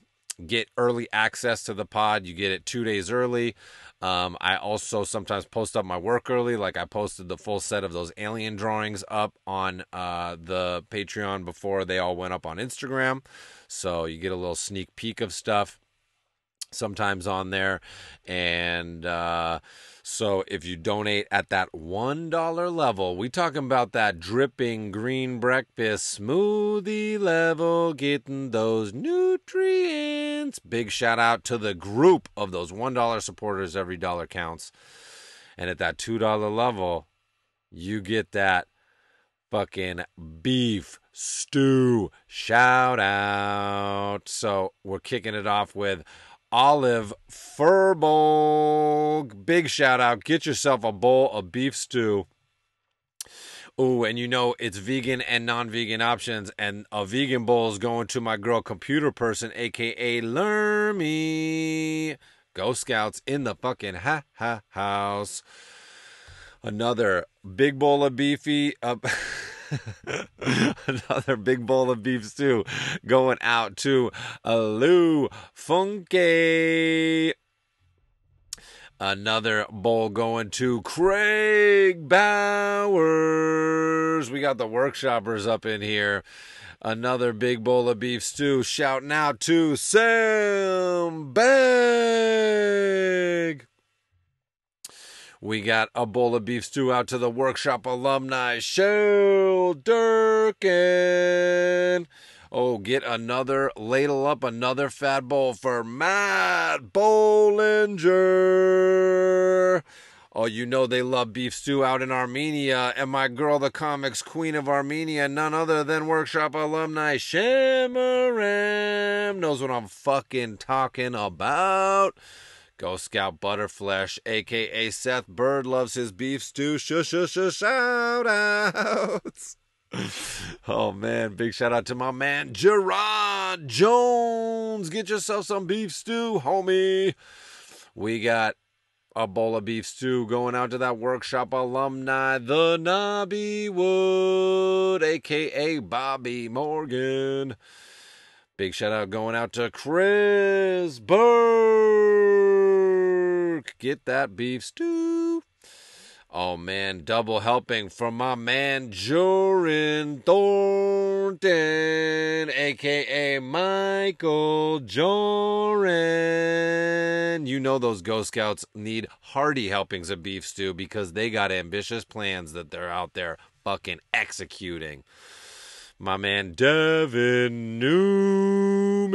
get early access to the pod. You get it two days early. Um, I also sometimes post up my work early. Like I posted the full set of those alien drawings up on uh, the Patreon before they all went up on Instagram. So you get a little sneak peek of stuff sometimes on there. And uh, so if you donate at that $1 level, we talking about that dripping green breakfast smoothie level, getting those nutrients. Big shout out to the group of those $1 supporters. Every dollar counts. And at that $2 level, you get that fucking beef stew shout out. So we're kicking it off with Olive Furbolg. Big shout out. Get yourself a bowl of beef stew. Ooh, and you know it's vegan and non-vegan options, and a vegan bowl is going to my girl computer person, aka Lermy. Ghost Scouts in the fucking ha ha house. Another big bowl of beefy. Uh, <laughs> <laughs> Another big bowl of beef stew going out to Lou Funky. Another bowl going to Craig Bowers. We got the workshoppers up in here. Another big bowl of beef stew. Shouting out to Sam Bag. We got a bowl of beef stew out to the workshop alumni, Shell Durkin. Oh, get another ladle up, another fat bowl for Matt Bollinger. Oh, you know they love beef stew out in Armenia. And my girl, the comics queen of Armenia, none other than workshop alumni Shamaram, knows what I'm fucking talking about. Ghost Scout Butterflesh, aka Seth Bird, loves his beef stew. Shush, shush, shush, shout outs. <laughs> oh man, big shout out to my man Gerard Jones. Get yourself some beef stew, homie. We got a bowl of beef stew going out to that workshop alumni, the Nobby Wood, aka Bobby Morgan. Big shout out going out to Chris Burke. Get that beef stew. Oh man, double helping from my man Joran Thornton, aka Michael Joran. You know those Ghost Scouts need hearty helpings of beef stew because they got ambitious plans that they're out there fucking executing my man Devin Newman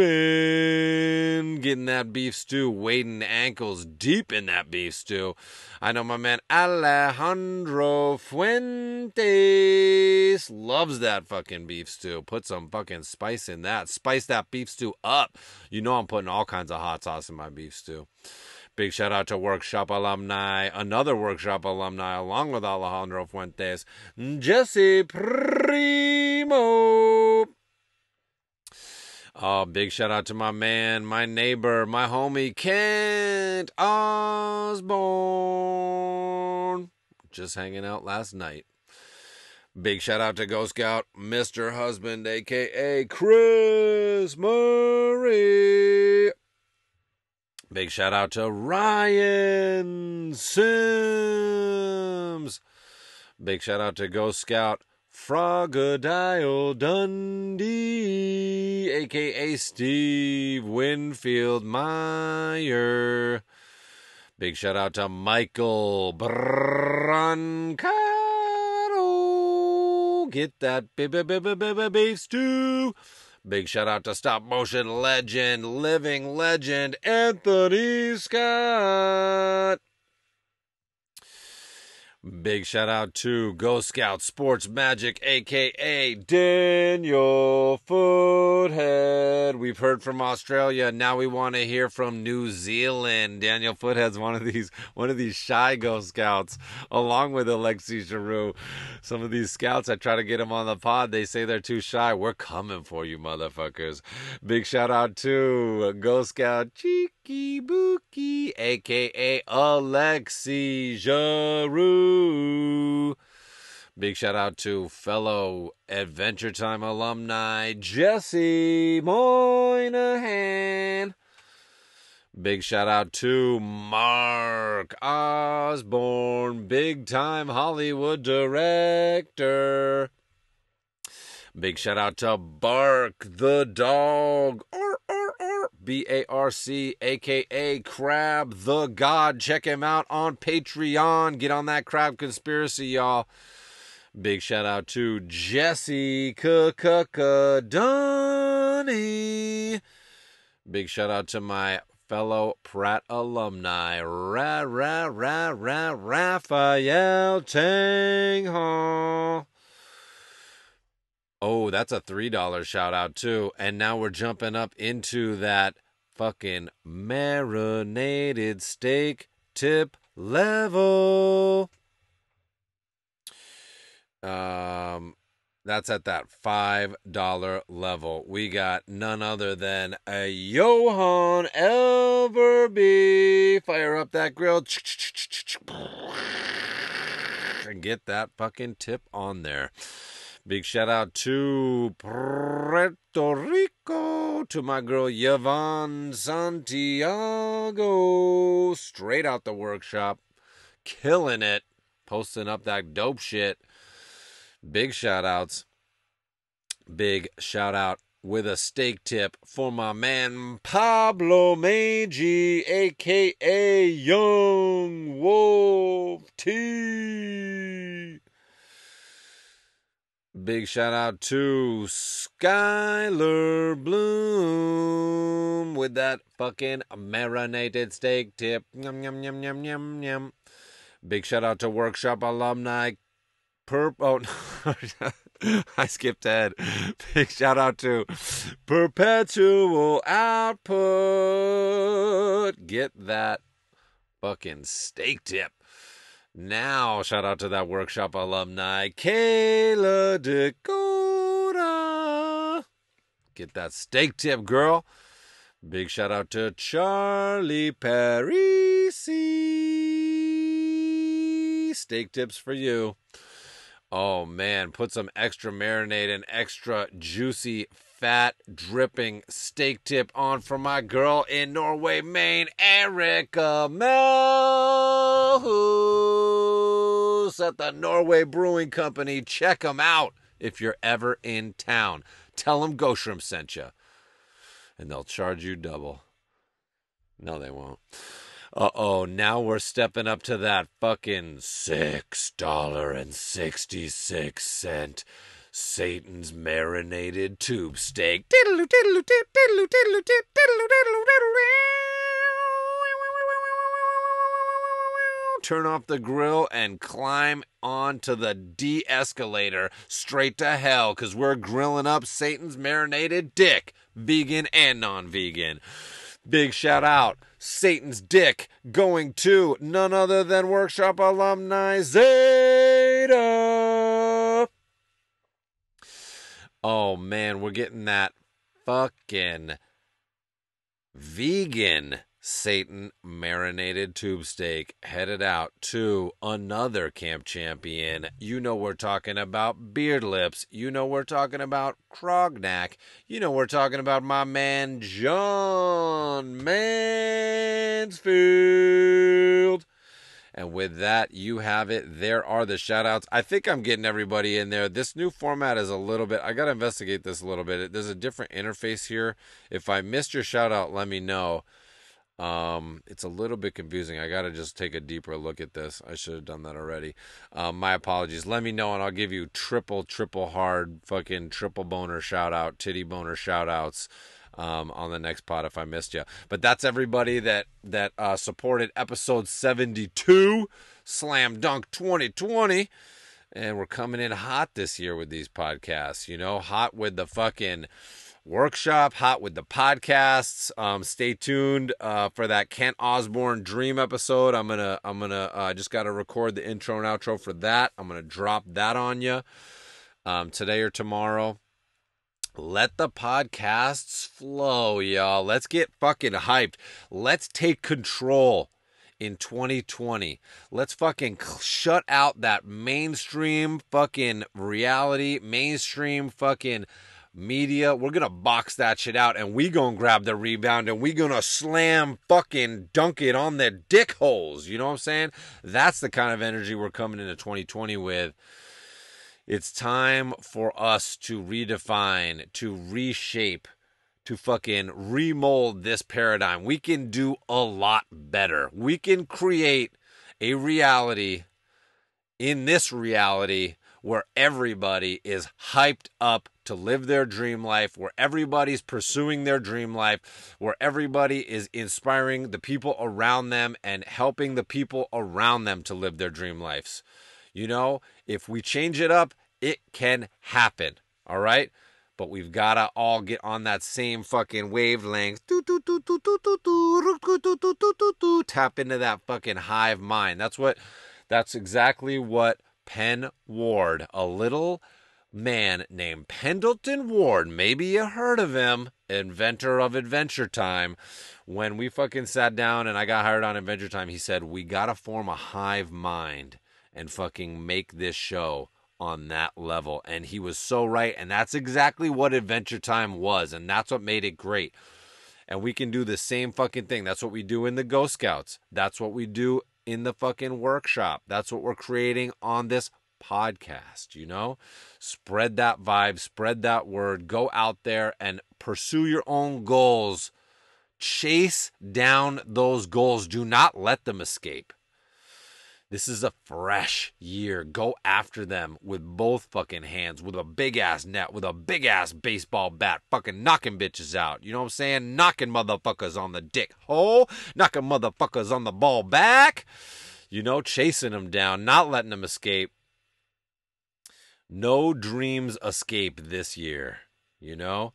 getting that beef stew, wading ankles deep in that beef stew. I know my man Alejandro Fuentes loves that fucking beef stew. Put some fucking spice in that. Spice that beef stew up. You know I'm putting all kinds of hot sauce in my beef stew. Big shout out to Workshop alumni, another Workshop alumni, along with Alejandro Fuentes, Jesse Primo. Oh, big shout out to my man, my neighbor, my homie, Kent Osborne. Just hanging out last night. Big shout out to Ghost Scout, Mr. Husband, aka Chris Murray. Big shout out to Ryan Sims. Big shout out to Ghost Scout Frogadile Dundee, aka Steve Winfield Meyer. Big shout out to Michael Brancaro. Get that beef stew. Big shout out to stop motion legend, living legend, Anthony Scott. Big shout out to Ghost Scout Sports Magic, aka Daniel Foothead. We've heard from Australia. Now we want to hear from New Zealand. Daniel Foothead's one of these one of these shy Ghost Scouts, along with Alexi Giroux. Some of these scouts, I try to get them on the pod. They say they're too shy. We're coming for you, motherfuckers. Big shout out to Ghost Scout Cheeky Bookie, aka Alexi Giroux. Big shout out to fellow Adventure Time alumni Jesse Moynihan. Big shout out to Mark Osborne, big time Hollywood director. Big shout out to Bark the dog. B A R C, aka Crab the God. Check him out on Patreon. Get on that crab conspiracy, y'all. Big shout out to Jesse Dunny. Big shout out to my fellow Pratt alumni, Ra Ra Ra Ra Raphael Tanghall. Oh, that's a $3 shout out too. And now we're jumping up into that fucking marinated steak tip level. Um that's at that $5 level. We got none other than a Johan Elverby. Fire up that grill and get that fucking tip on there. Big shout out to Puerto Rico, to my girl Yvonne Santiago, straight out the workshop, killing it, posting up that dope shit. Big shout outs. Big shout out with a steak tip for my man Pablo Meiji, aka Young Wolf T. Big shout out to Skylar Bloom with that fucking marinated steak tip. Yum, yum, yum, yum, yum, yum. Big shout out to Workshop alumni. Perp. Oh, no. <laughs> I skipped ahead. Big shout out to Perpetual Output. Get that fucking steak tip. Now, shout out to that workshop alumni, Kayla Dakota. Get that steak tip, girl. Big shout out to Charlie Parisi. Steak tips for you. Oh man, put some extra marinade and extra juicy, fat, dripping steak tip on for my girl in Norway, Maine, Erica Melhus at the Norway Brewing Company. Check them out if you're ever in town. Tell them Ghost Shrimp sent you, and they'll charge you double. No, they won't. Uh oh, now we're stepping up to that fucking Satan's marinated tube steak. Turn off the grill and climb onto the de escalator straight to hell because we're grilling up Satan's marinated dick, vegan and non vegan. Big shout out, Satan's Dick, going to none other than Workshop alumni Zeta. Oh man, we're getting that fucking vegan Satan marinated tube steak headed out to another camp champion. You know we're talking about Beard Lips. You know we're talking about Krognack. You know we're talking about my man John Mansfield. And with that, you have it. There are the shout outs. I think I'm getting everybody in there. This new format is a little bit, I got to investigate this a little bit. There's a different interface here. If I missed your shout out, let me know. Um, it's a little bit confusing. I got to just take a deeper look at this. I should have done that already. Um, my apologies. Let me know and I'll give you triple, triple hard, fucking triple boner shout out, titty boner shout outs. Um, on the next pod if I missed you, but that's everybody that that uh, supported episode seventy two, Slam Dunk twenty twenty, and we're coming in hot this year with these podcasts. You know, hot with the fucking workshop hot with the podcasts. Um, stay tuned uh, for that kent osborne dream episode. I'm gonna i'm gonna uh, just gotta record the intro and outro for that. I'm gonna drop that on you um, today or tomorrow let the podcasts flow y'all let's get fucking hyped let's take control in 2020. Let's fucking shut out that mainstream fucking reality, mainstream fucking media, we're gonna box that shit out and we gonna grab the rebound and we gonna slam fucking dunk it on their dick holes. You know what I'm saying? That's the kind of energy we're coming into 2020 with. It's time for us to redefine, to reshape, to fucking remold this paradigm. We can do a lot better. We can create a reality in this reality where everybody is hyped up to live their dream life, where everybody's pursuing their dream life, where everybody is inspiring the people around them and helping the people around them to live their dream lives. You know, if we change it up, it can happen. All right? But we've got to all get on that same fucking wavelength. Tap into that fucking hive mind. That's what, that's exactly what Pen Ward, a little man named Pendleton Ward. Maybe you heard of him, inventor of Adventure Time. When we fucking sat down and I got hired on Adventure Time, he said, We got to form a hive mind and fucking make this show on that level. And he was so right. And that's exactly what Adventure Time was. And that's what made it great. And we can do the same fucking thing. That's what we do in the Ghost Scouts. That's what we do in the fucking workshop. That's what we're creating on this podcast, you know? Spread that vibe, spread that word, go out there and pursue your own goals. Chase down those goals. Do not let them escape. This is a fresh year. Go after them with both fucking hands, with a big ass net, with a big ass baseball bat, fucking knocking bitches out. You know what I'm saying? Knocking motherfuckers on the dick hole, knocking motherfuckers on the ball back. You know, chasing them down, not letting them escape. No dreams escape this year, you know?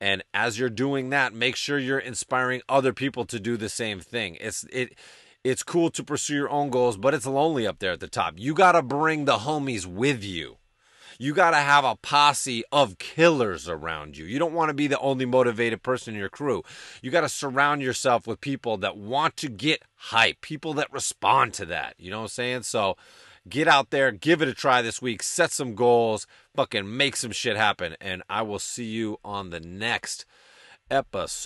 And as you're doing that, make sure you're inspiring other people to do the same thing. It's it It's cool to pursue your own goals, but it's lonely up there at the top. You got to bring the homies with you. You got to have a posse of killers around you. You don't want to be the only motivated person in your crew. You got to surround yourself with people that want to get hype, people that respond to that. You know what I'm saying? So get out there, give it a try this week, set some goals, fucking make some shit happen. And I will see you on the next episode.